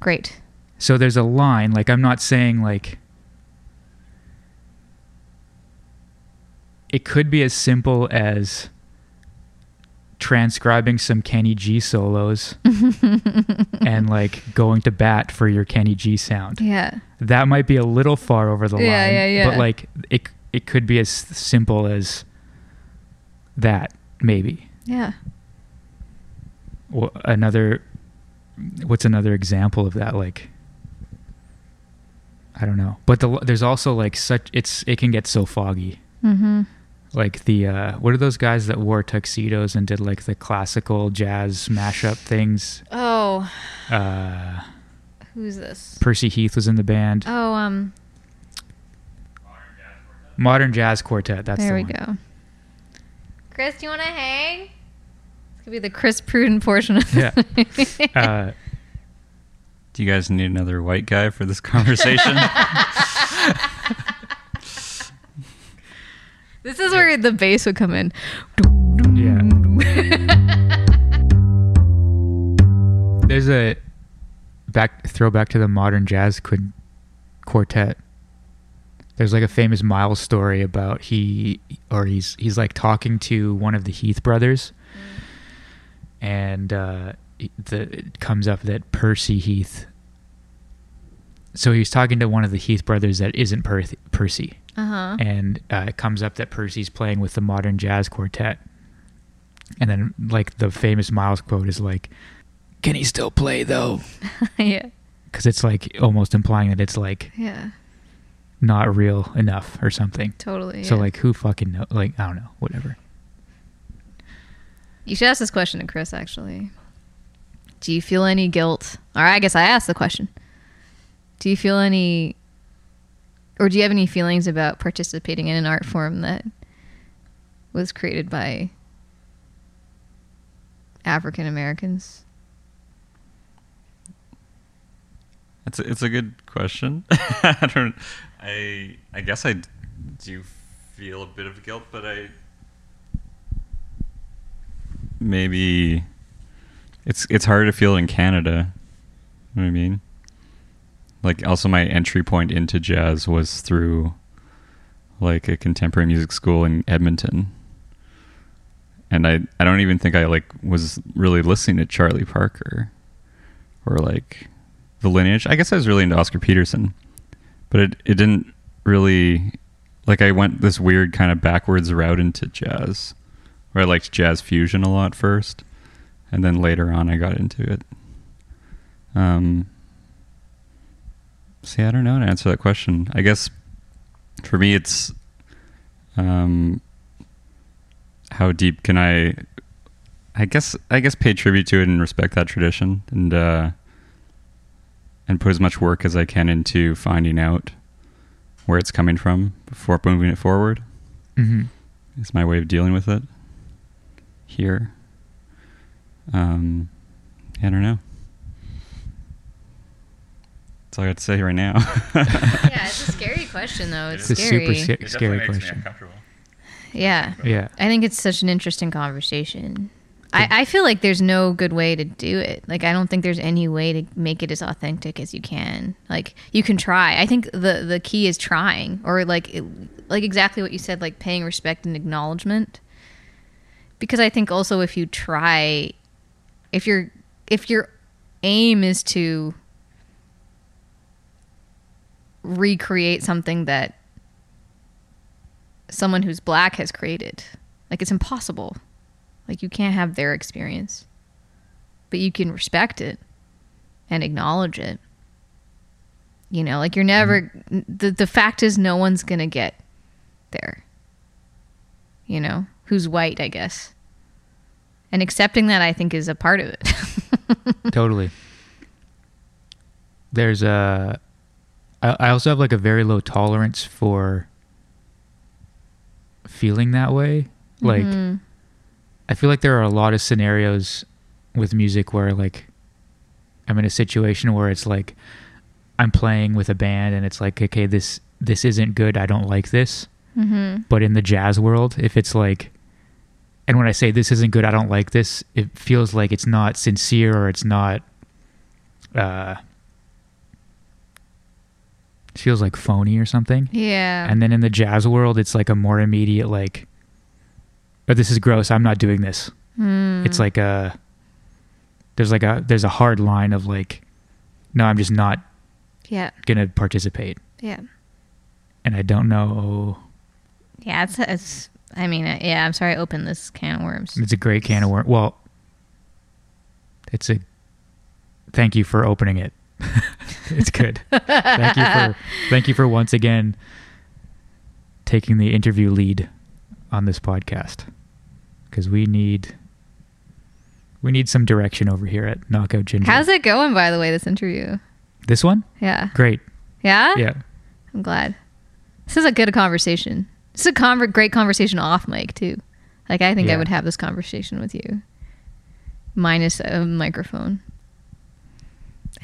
B: great.
A: So there's a line, like I'm not saying like it could be as simple as transcribing some Kenny G solos <laughs> and like going to bat for your Kenny G sound.
B: Yeah.
A: That might be a little far over the
B: Yeah,
A: line,
B: yeah, yeah.
A: but like it it could be as simple as that maybe.
B: Yeah.
A: Wha- another what's another example of that like i don't know but the, there's also like such it's it can get so foggy
B: Mm-hmm.
A: Like the uh what are those guys that wore tuxedos and did like the classical jazz mashup things
B: Oh,
A: uh
B: who's this?
A: percy heath was in the band
B: Oh, um,
A: modern jazz quartet that's
B: there
A: the
B: we
A: one.
B: go. Chris, do you want to hang? This could be the Chris Pruden portion of
A: Yeah. <laughs> uh
C: Do you guys need another white guy for this conversation? <laughs>
B: This is where the bass would come in.
A: Yeah. there's a back throwback to the modern jazz quid, quartet there's like a famous miles story about he or he's he's like talking to one of the heath brothers and uh the it comes up that percy heath so he's talking to one of the heath brothers that isn't per- percy
B: Uh huh.
A: and uh, it comes up that Percy's playing with the modern jazz quartet. And then, like, the famous Miles quote is like, Can he still play though? <laughs>
B: yeah.
A: Because it's like almost implying that it's like
B: Yeah.
A: not real enough or something.
B: Totally.
A: So,
B: yeah.
A: like, who fucking know? Like, I don't know, whatever.
B: you should ask this question to Chris. Actually, do you feel any guilt? Or I guess I asked the question. Do you feel any, or do you have any feelings about participating in an art form that was created by African Americans?
C: It's a, it's a good question. <laughs> I don't. I I guess I do feel a bit of guilt, but I maybe it's it's hard to feel in Canada. You know what I mean? Like also my entry point into jazz was through like a contemporary music school in Edmonton. And I I don't even think I like was really listening to Charlie Parker or like the lineage. I guess I was really into Oscar Peterson, but it it didn't really like I went this weird kind of backwards route into jazz, where I liked jazz fusion a lot first, and then later on I got into it. Um, see, I don't know how to answer that question. I guess for me, it's um, how deep can I? I guess I guess pay tribute to it and respect that tradition and. uh and put as much work as I can into finding out where it's coming from before moving it forward.
A: Mm-hmm.
C: Is my way of dealing with it here. Um, I don't know. That's all I got to say right now. <laughs>
B: yeah, it's a scary question though. It's,
A: It's a
B: scary.
A: super sca- scary question.
B: yeah.
A: Yeah.
B: I think it's such an interesting conversation. I, I feel like there's no good way to do it. Like I don't think there's any way to make it as authentic as you can. Like you can try. I think the the key is trying, or like it, like exactly what you said, like paying respect and acknowledgement. Because I think also if you try, if your if your aim is to recreate something that someone who's black has created. Like it's impossible. Like you can't have their experience. But you can respect it and acknowledge it. You know, like you're never mm-hmm. the the fact is no one's going to get there. You know, who's white, I guess. And accepting that I think is a part of it. <laughs>
A: totally. There's a. I I also have like a very low tolerance for feeling that way. Like,
B: Mhm.
A: I feel like there are a lot of scenarios with music where like I'm in a situation where it's like I'm playing with a band and it's like okay this this isn't good I don't like this
B: Mhm.
A: but in the jazz world if it's like and when I say this isn't good I don't like this it feels like it's not sincere or it's not uh feels like phony or something
B: Yeah.
A: and then in the jazz world it's like a more immediate like oh this is gross i'm not doing this
B: Mm.
A: it's like a there's like a there's a hard line of like no i'm just not
B: yeah.
A: gonna participate
B: Yeah.
A: and i don't know
B: Yeah, it's, it's I mean, uh, yeah, I'm sorry I opened this can of worms.
A: it's a great can of worms well it's a thank you for opening it <laughs> it's good thank you for thank you for once again taking the interview lead on this podcast because we need we need some direction over here at Knockout Ginger.
B: How's it going, by the way, this interview?
A: This one?
B: Yeah.
A: Great.
B: Yeah?
A: Yeah.
B: I'm glad. This is a good conversation. It's a conver- great conversation off mic, too. Like, I think I would have this conversation with you, minus a microphone.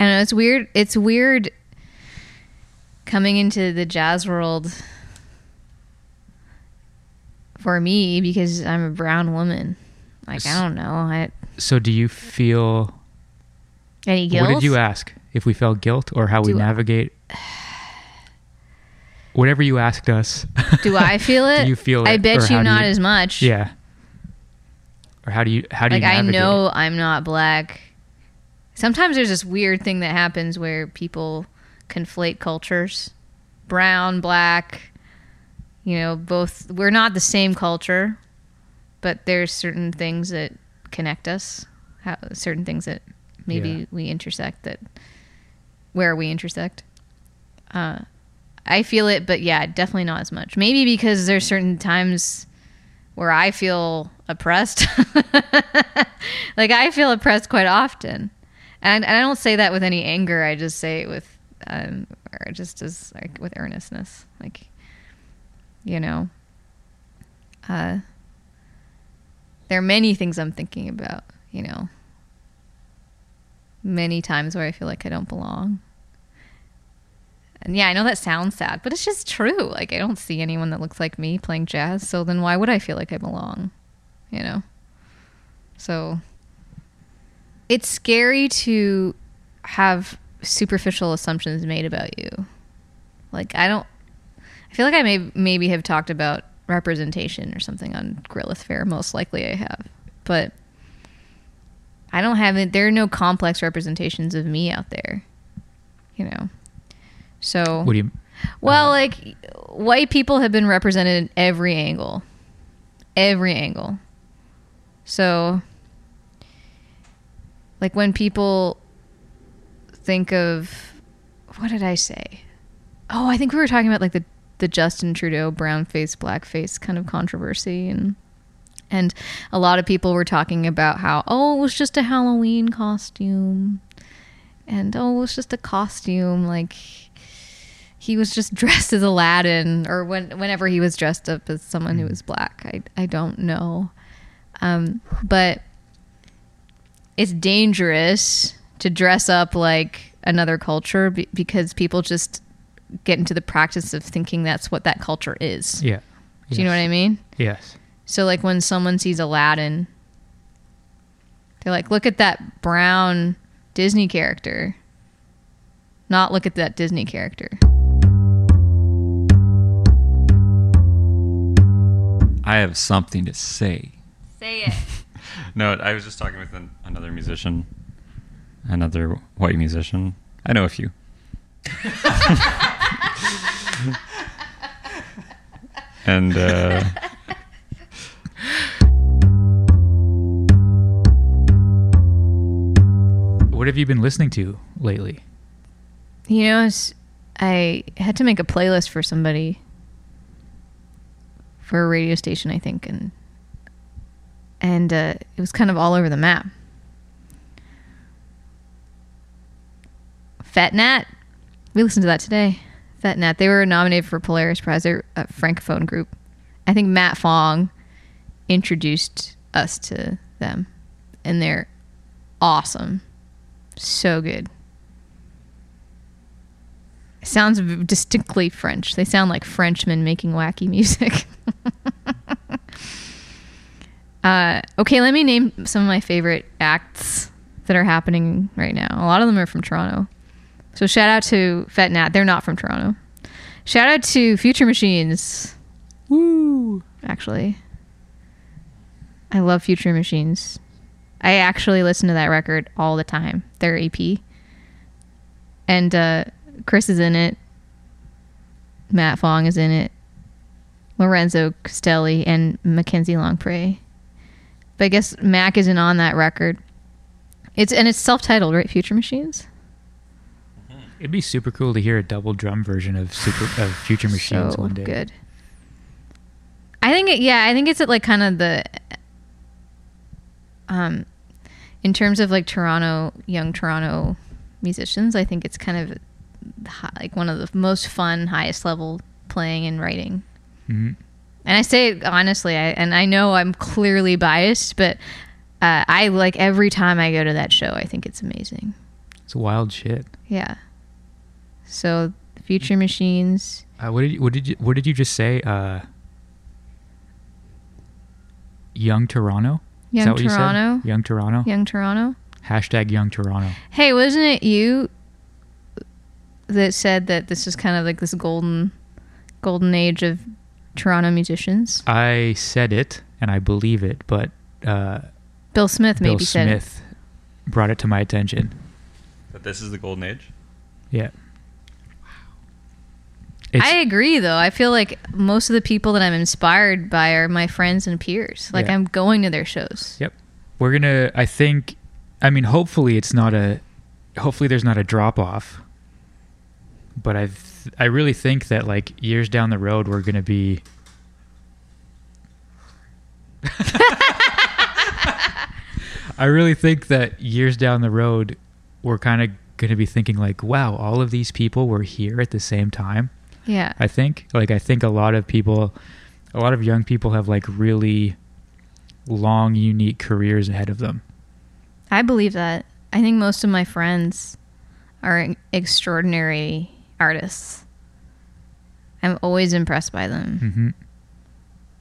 B: I don't know. It's weird. It's weird coming into the jazz world for me because I'm a brown woman. Like, I don't know. I,
A: So do you feel
B: any guilt?
A: what did you ask? If we felt guilt or how we
B: Do-
A: navigate whatever you asked us.
B: Do I <laughs> feel it?
A: do you feel
B: I
A: it? Or
B: bet you not as much.
A: Yeah. Or how do you how do
B: like
A: you
B: I know? I'm not black. Sometimes there's this weird thing that happens where people conflate cultures. Brown, black, you know, both we're not the same culture, but there's certain things that connect us. How, certain things that maybe
A: Yeah.
B: we intersect that where we intersect. Uh I feel it, but yeah, definitely not as much. Maybe because there's certain times where I feel oppressed. <laughs> like I feel oppressed quite often, and, and I don't say that with any anger. I just say it with, um, or just as like with earnestness. Like, you know, uh, there are many things I'm thinking about. You know, many times where I feel like I don't belong. And yeah, I know that sounds sad, but it's just true. Like I don't see anyone that looks like me playing jazz, so then why would I feel like I belong? You know? So it's scary to have superficial assumptions made about you. Like I don't I feel like I may maybe have talked about representation or something on Grillith Fair. Most likely I have. But I don't have it there are no complex representations of me out there. You know. So
A: What do you
B: well,
A: Uh,
B: like white people have been represented in every angle. Every angle. So like when people think of what did I say? Oh, I think we were talking about like the the Justin Trudeau brown face black face kind of controversy and and a lot of people were talking about how oh, it was just a Halloween costume. And oh, it was just a costume like he was just <laughs> dressed as Aladdin, or when whenever he was dressed up as someone who was black. I I don't know, um, but it's dangerous to dress up like another culture be- because people just get into the practice of thinking that's what that culture is.
A: Yeah.
B: Do you know what I mean?
A: Yes.
B: So like when someone sees Aladdin, they're like, "Look at that brown Disney character." Not look at that Disney character.
C: I have something to say.
B: Say it. <laughs>
C: No, I was just talking with an, another musician, another white musician. I know a few. <laughs> and uh,
A: What have you been listening to lately?
B: You know, I had to make a playlist for somebody for a radio station, I think, and and uh, it was kind of all over the map. Fetnat, we listened to that today. Fetnat, they were nominated for Polaris Prize. They're a francophone group. I think Matt Fong introduced us to them, and they're awesome, so good. Sounds distinctly French. They sound like Frenchmen making wacky <laughs> music. <laughs> uh, okay, let me name some of my favorite acts that are happening right now. A lot of them are from Toronto. So shout out to Fetnat. They're not from Toronto. Shout out to Future Machines.
A: Woo!
B: Actually, I love Future Machines. I actually listen to that record all the time. Their EP, and uh, Chris is in it. Matt Fong is in it. Lorenzo Castelli and Mackenzie Longpre. But I guess Mac isn't on that record. It's and it's self-titled, right? Future Machines.
A: It'd be super cool to hear a double drum version of Super of Future Machines
B: so
A: one day.
B: good. I think it, yeah, I think it's at like kind of the um in terms of like Toronto young Toronto musicians, I think it's kind of like one of the most fun, highest level playing and writing.
A: Mhm.
B: And I say it honestly, I, and I know I'm clearly biased, but uh, I like every time I go to that show, I think it's amazing.
A: It's wild shit.
B: Yeah. So, Future Machines.
A: Uh, what did you, what did you what did you just say? Uh, Young Toronto. Is
B: Young
A: that what you said?
B: Toronto.
A: Young Toronto.
B: Young Toronto.
A: Hashtag Young Toronto.
B: Hey, wasn't it you that said that this is kind of like this golden golden age of Toronto musicians?
A: I said it and I believe it, but uh,
B: Bill Smith maybe
A: Bill
B: said it.
A: Bill Smith brought it to my attention.
C: That this is the golden age.
A: Yeah. It's,
B: I agree though. I feel like most of the people that I'm inspired by are my friends and peers. Like
A: Yeah.
B: I'm going to their shows.
A: Yep. We're gonna. I think. I mean, hopefully it's not a. Hopefully there's not a drop off. But I, th- I really think that like years down the road we're gonna be. <laughs> I really think that years down the road, we're kind of gonna be thinking like, wow, all of these people were here at the same time.
B: Yeah.
A: I think. Like I think a lot of people, a lot of young people have like really long, unique careers ahead of them.
B: I believe that. I think most of my friends are extraordinary artists. I'm always impressed by them.
A: hmm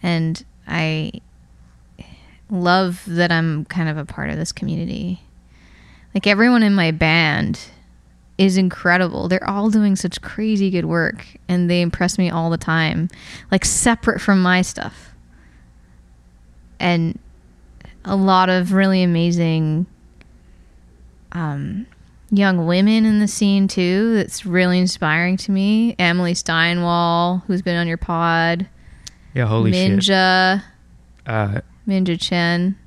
B: and I love that I'm kind of a part of this community. Like everyone in my band is incredible. They're all doing such crazy good work and they impress me all the time, like separate from my stuff. And a lot of really amazing um, young women in the scene too. That's really inspiring to me. Emily Steinwall, who's been on your pod.
A: Yeah, holy shit.
B: Minja,
A: Uh,
B: Minja Chen.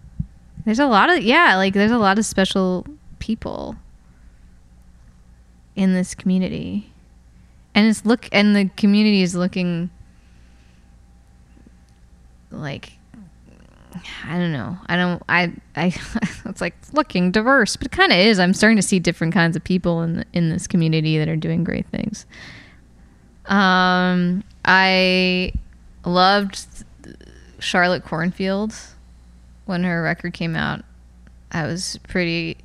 B: There's a lot of yeah, like there's a lot of special people in this community, and it's look and the community is looking like I don't know. I don't. I. I. <laughs> It's like looking diverse, but it kind of is. I'm starting to see different kinds of people in in this community that are doing great things. Um, I loved Charlotte Cornfield when her record came out. I was pretty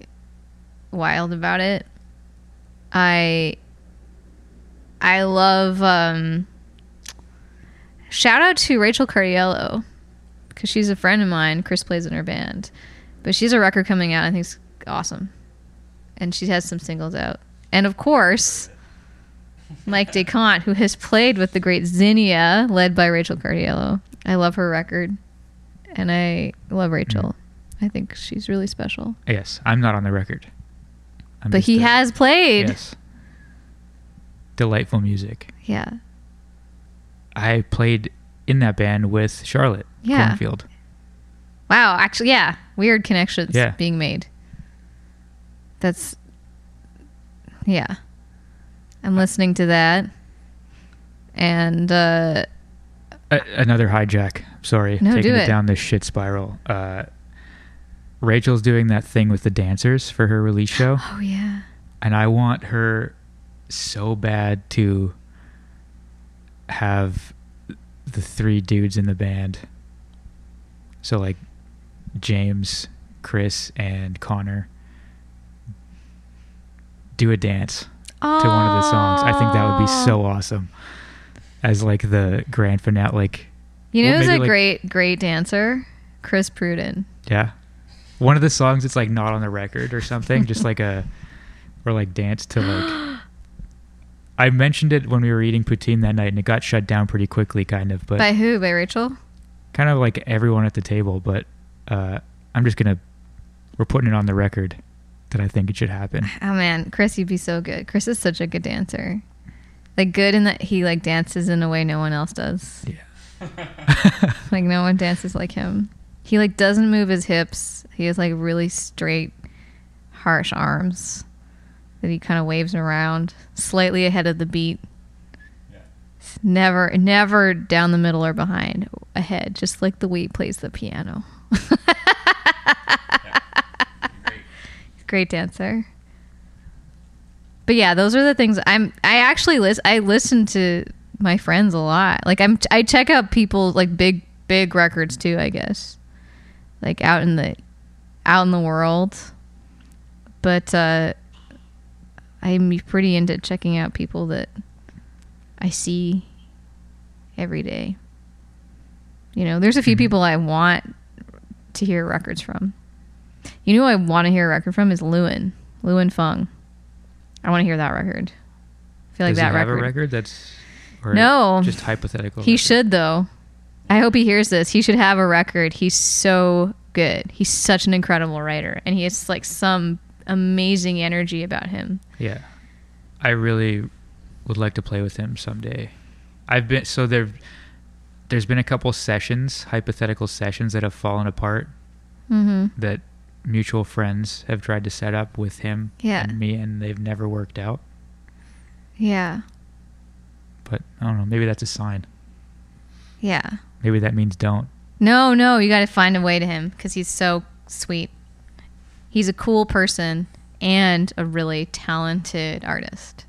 B: wild about it. I I love. Um, shout out to Rachel Cardiello because she's a friend of mine. Chris plays in her band, but she's a record coming out. I think it's awesome, and she has some singles out. And of course, Mike DeCont, who has played with the great Zinnia, led by Rachel Cardiello. I love her record, and I love Rachel. Mm. I think she's really special.
A: Yes, I'm not on the record. I'm
B: but he
A: a-
B: has played.
A: Yes. Delightful music.
B: Yeah.
A: I played in that band with Charlotte
B: Yeah.
A: Cornfield.
B: Wow, actually, yeah, weird connections
A: Yeah.
B: being made. That's, yeah. I'm listening to that, and uh,
A: A- another hijack. Sorry,
B: No,
A: taking
B: do
A: it.
B: it.
A: down this shit spiral. Uh, Rachel's doing that thing with the dancers for her release show, <gasps>
B: oh yeah,
A: and I want her so bad to have the three dudes in the band. So like James, Chris, and Connor do a dance to one of the songs. I think that would be so awesome as like the grand finale. Like,
B: You know,
A: Well,
B: who's a
A: like-
B: great, great dancer? Chris Pruden.
A: yeah, one of the songs it's like not on the record or something, just like a or like dance to like. <gasps> I mentioned it when we were eating poutine that night, and it got shut down pretty quickly, kind of. But
B: By who? By Rachel?
A: Kind of like everyone at the table. But uh, I'm just gonna we're putting it on the record that I think it should happen.
B: Oh man, Chris, you'd be so good. Chris is such a good dancer. Like good in that he like dances in a way no one else does.
A: Yeah. <laughs>
B: Like no one dances like him. He like doesn't move his hips. He has like really straight, harsh arms that he kind of waves around slightly ahead of the beat. Never, never down the middle or behind, ahead, just like the way he plays the piano. <laughs> Great dancer. But yeah, those are the things I'm. I actually listen. I listen to my friends a lot. Like I'm. I check out people like big, big records too. I guess, like out in the, out in the world. But uh, I'm pretty into checking out people that I see every day. You know, there's a few
A: Mhm.
B: people I want to hear records from. You know, who I want to hear a record from is Lewin, Lewin Fung. I want to hear that record. I feel like
A: Does
B: that
A: he have
B: record.
A: a record that's
B: No.
A: just hypothetical.
B: He
A: record?
B: should though. I hope he hears this. He should have a record. He's so good. He's such an incredible writer, and he has like some amazing energy about him.
A: Yeah, I really would like to play with him someday. I've been so there. There's been a couple sessions, hypothetical sessions, that have fallen apart.
B: Mm-hmm.
A: That mutual friends have tried to set up with him
B: Yeah.
A: and me, and they've never worked out.
B: Yeah.
A: But I don't know. Maybe that's a sign.
B: Yeah.
A: Maybe that means don't.
B: No, no, you got to find a way to him because he's so sweet. He's a cool person and a really talented artist.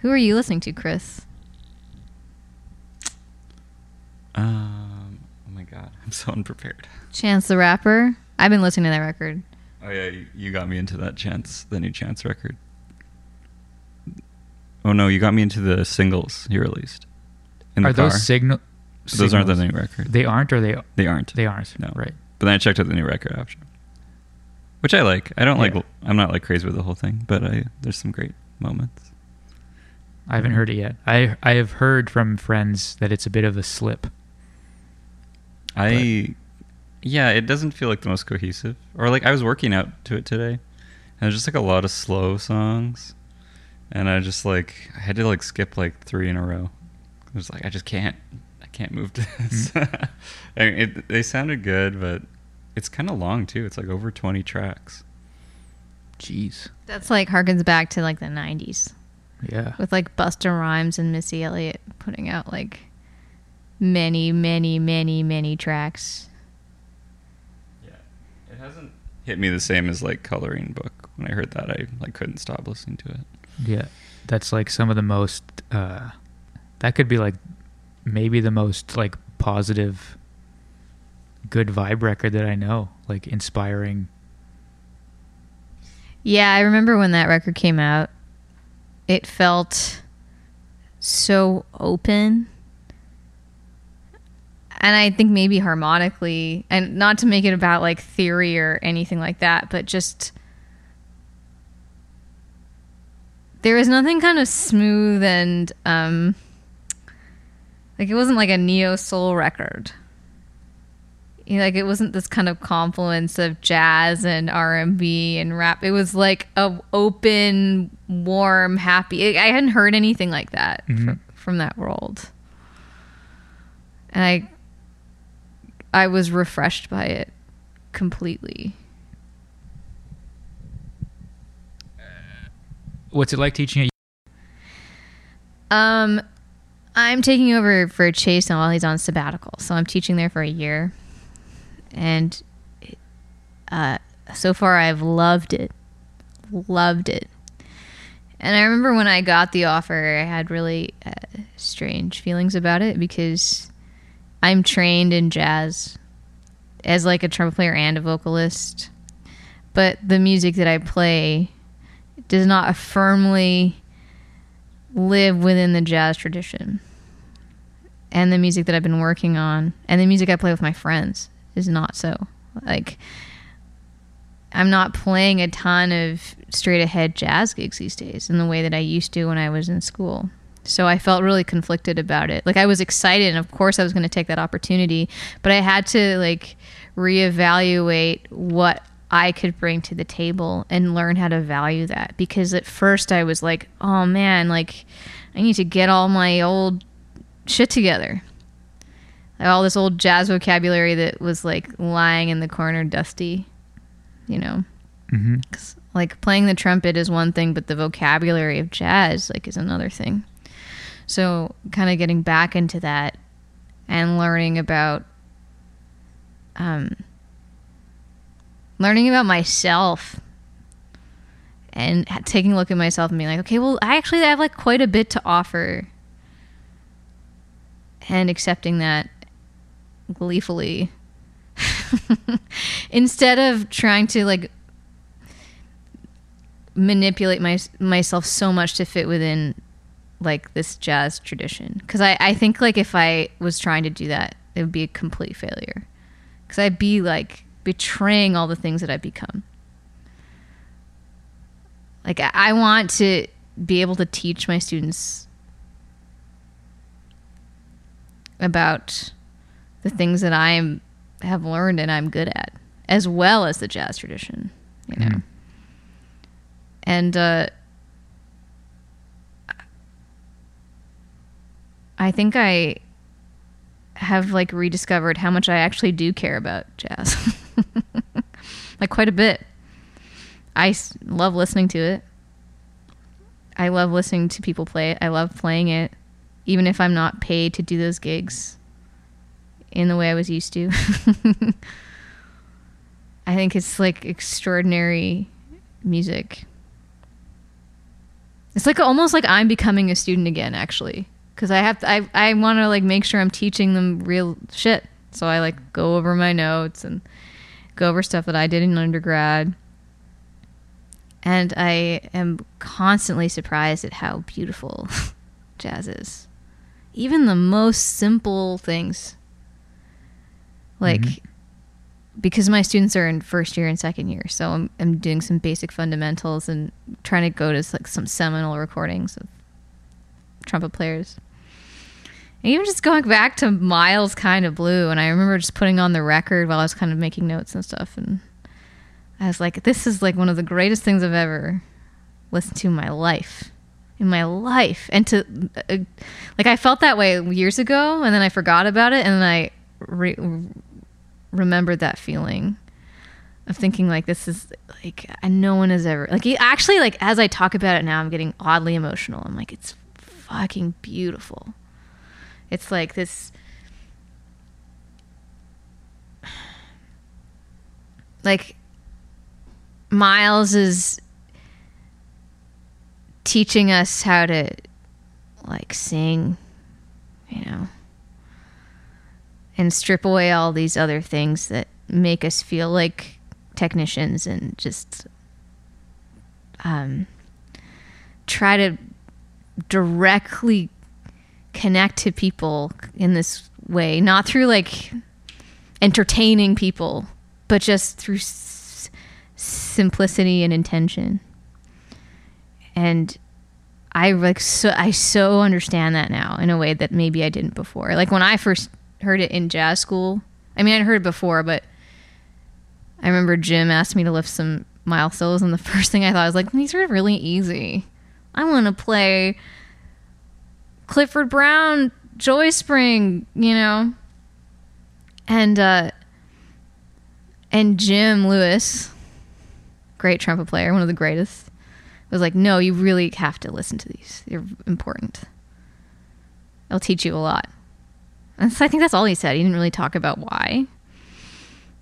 B: Who are you listening to, Chris?
C: Um. Oh my god, <laughs> I'm so unprepared.
B: Chance the Rapper. I've been listening to that record.
C: Oh yeah, you, you got me into that chance, the new chance record. Oh no, you got me into the singles he released. In the
A: Are
C: car.
A: those signal?
C: those aren't the
A: signals?
C: new record.
A: They aren't, or they
C: They aren't.
A: they aren't.
C: No.
A: Right.
C: But then I checked out the new record after, which I like. I don't
A: Yeah.
C: like. I'm not like crazy with the whole thing, but I there's some great moments.
A: I haven't heard it yet. I I have heard from friends that it's a bit of a slip.
C: I, yeah, it doesn't feel like the most cohesive. Or like I was working out to it today, and there's just like a lot of slow songs, and I just like I had to like skip like three in a row. I was like, I just can't, I can't move to <laughs> this.
A: Mm.
C: I mean, it, they sounded good, but it's kind of long too. It's like over 20 tracks.
A: Jeez.
B: That's like harkens back to like the 90s
A: Yeah.
B: with like Busta Rhymes and Missy Elliott putting out like many, many, many, many tracks.
C: Yeah, it hasn't hit me the same as like coloring book. When I heard that, I like couldn't stop listening to it.
A: Yeah. That's like some of the most. Uh, that could be like maybe the most like positive, good vibe record that I know. Like inspiring.
B: Yeah, I remember when that record came out. It felt so open. And I think maybe harmonically, and not to make it about like theory or anything like that, but just there was nothing kind of smooth and um like it wasn't like a neo soul record You know, like it wasn't this kind of confluence of jazz and r&b and rap. It was like a open warm happy i hadn't heard anything like that fr- from that world. And i i was refreshed by it completely.
A: What's it like teaching at?
B: Um, I'm taking over for Chase now while he's on sabbatical, so I'm teaching there for a year, and uh, so far I've loved it, loved it. And I remember when I got the offer, I had really uh, strange feelings about it because I'm trained in jazz as like a trumpet player and a vocalist, but the music that I play does not firmly live within the jazz tradition. And the music that I've been working on and the music I play with my friends is not so. Like I'm not playing a ton of straight ahead jazz gigs these days in the way that I used to when I was in school. So I felt really conflicted about it. Like I was excited and of course I was going to take that opportunity, but I had to like reevaluate what I could bring to the table and learn how to value that because at first I was like, "Oh man, like I need to get all my old shit together." All this old jazz vocabulary that was like lying in the corner dusty, you know.
A: Mm-hmm.
B: 'Cause, like playing the trumpet is one thing, but the vocabulary of jazz like is another thing. So, kind of getting back into that and learning about um learning about myself and taking a look at myself and being like, okay, well, I actually have like quite a bit to offer, and accepting that gleefully. Instead of trying to like manipulate my myself so much to fit within like this jazz tradition. Because I, I think like if i was trying to do that it would be a complete failure. Because i'd be like betraying all the things that i've become. Like I, I want to be able to teach my students about the things that i have learned and i'm good at as well as the jazz tradition you know
A: Mhm.
B: and uh, I think I have like rediscovered how much I actually do care about jazz, <laughs> like quite a bit. I s- love listening to it. I love listening to people play it. I love playing it, even if I'm not paid to do those gigs in the way I was used to. <laughs> I think it's like extraordinary music. It's like almost like I'm becoming a student again, actually, because I have to, I I want to like make sure I'm teaching them real shit. So I like go over my notes and go over stuff that I did in undergrad. And I am constantly surprised at how beautiful <laughs> jazz is. Even the most simple things. Like
A: Mhm.
B: because my students are in first year and second year, so I'm, I'm doing some basic fundamentals and trying to go to like some seminal recordings of trumpet players. And even just going back to Miles Kind of Blue, and I remember just putting on the record while I was kind of making notes and stuff, and I was like, "This is like one of the greatest things I've ever listened to in my life." In my life, and to uh, like, I felt that way years ago, and then I forgot about it, and then I re- remembered that feeling of thinking like this is like and no one has ever like actually like as I talk about it now I'm getting oddly emotional. I'm like it's fucking beautiful. It's like this <sighs> like Miles is teaching us how to like sing, you know, and strip away all these other things that make us feel like technicians and just um, try to directly connect to people in this way, not through like entertaining people, but just through s- simplicity and intention. And I like so I so understand that now in a way that maybe I didn't before. Like when I first heard it in jazz school, I mean I'd heard it before, but I remember Jim asked me to lift some Miles solos, and the <laughs> first thing I thought was like, these are really easy. I want to play Clifford Brown, Joy Spring, you know, and uh, and Jim Lewis, great trumpet player, one of the greatest, was like, no, you really have to listen to these. They're important. They'll teach you a lot. And so I think that's all he said. He didn't really talk about why.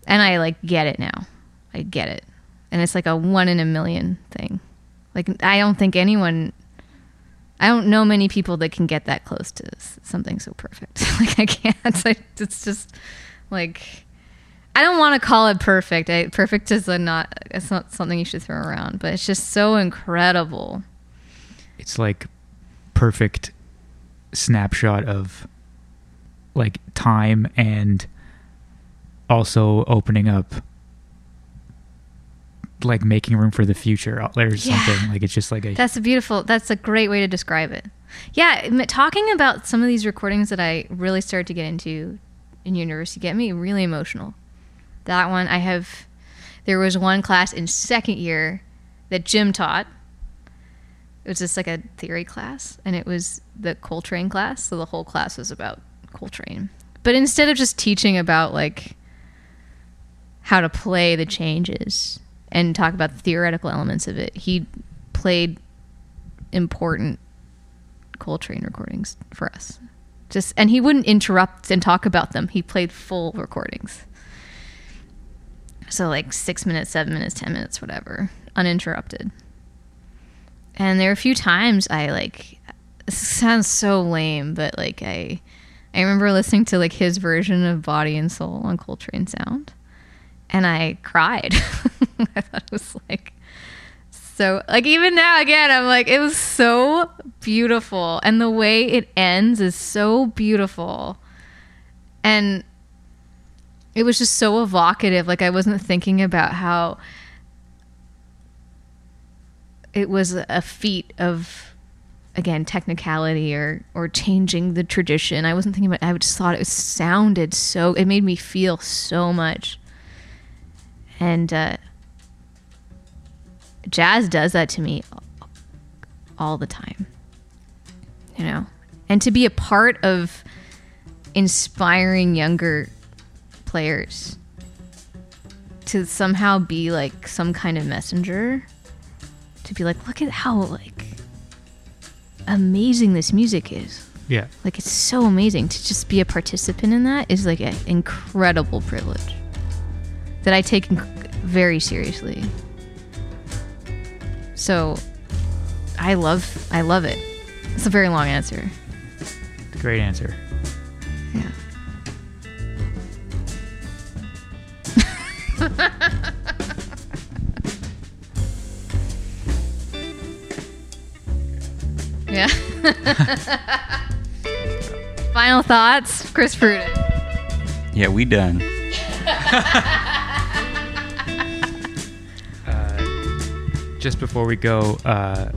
B: And I like get it now. I get it. And it's like a one in a million thing. Like I don't think anyone I don't know many people that can get that close to something so perfect. <laughs> like I can't. <laughs> It's just like I don't want to call it perfect. I, perfect is a not. It's not something you should throw around. But it's just so incredible.
A: It's like perfect snapshot of like time and also opening up like making room for the future or
B: Yeah.
A: something like it's just like a
B: That's a beautiful. That's a great way to describe it. Yeah, talking about some of these recordings that I really started to get into in university get me really emotional. That one I have. There was one class in second year that Jim taught. It was just like a theory class, and it was the Coltrane class. So the whole class was about Coltrane. But instead of just teaching about like how to play the changes and talk about the theoretical elements of it, he played important Coltrane recordings for us. Just and he wouldn't interrupt and talk about them. He played full recordings. So like 6 minutes, 7 minutes, 10 minutes, whatever, uninterrupted. And there were a few times I like sounds so lame, but like I I remember listening to like his version of Body and Soul on Coltrane Sound and I cried. <laughs> I thought it was like so like even now again I'm like it was so beautiful and the way it ends is so beautiful. And it was just so evocative like I wasn't thinking about how it was a feat of again technicality or or changing the tradition. I wasn't thinking about. I just thought it sounded so. It made me feel so much. And uh, jazz does that to me all the time. You know, and to be a part of inspiring younger players to somehow be like some kind of messenger to be like look at how like amazing this music is.
A: Yeah.
B: Like it's so amazing. To just be a participant in that is like an incredible privilege that i take very seriously. So i love i love it. It's a very long answer.
A: Great answer <laughs>
B: final thoughts chris pruden
C: Yeah, we done. <laughs>
A: just before we go uh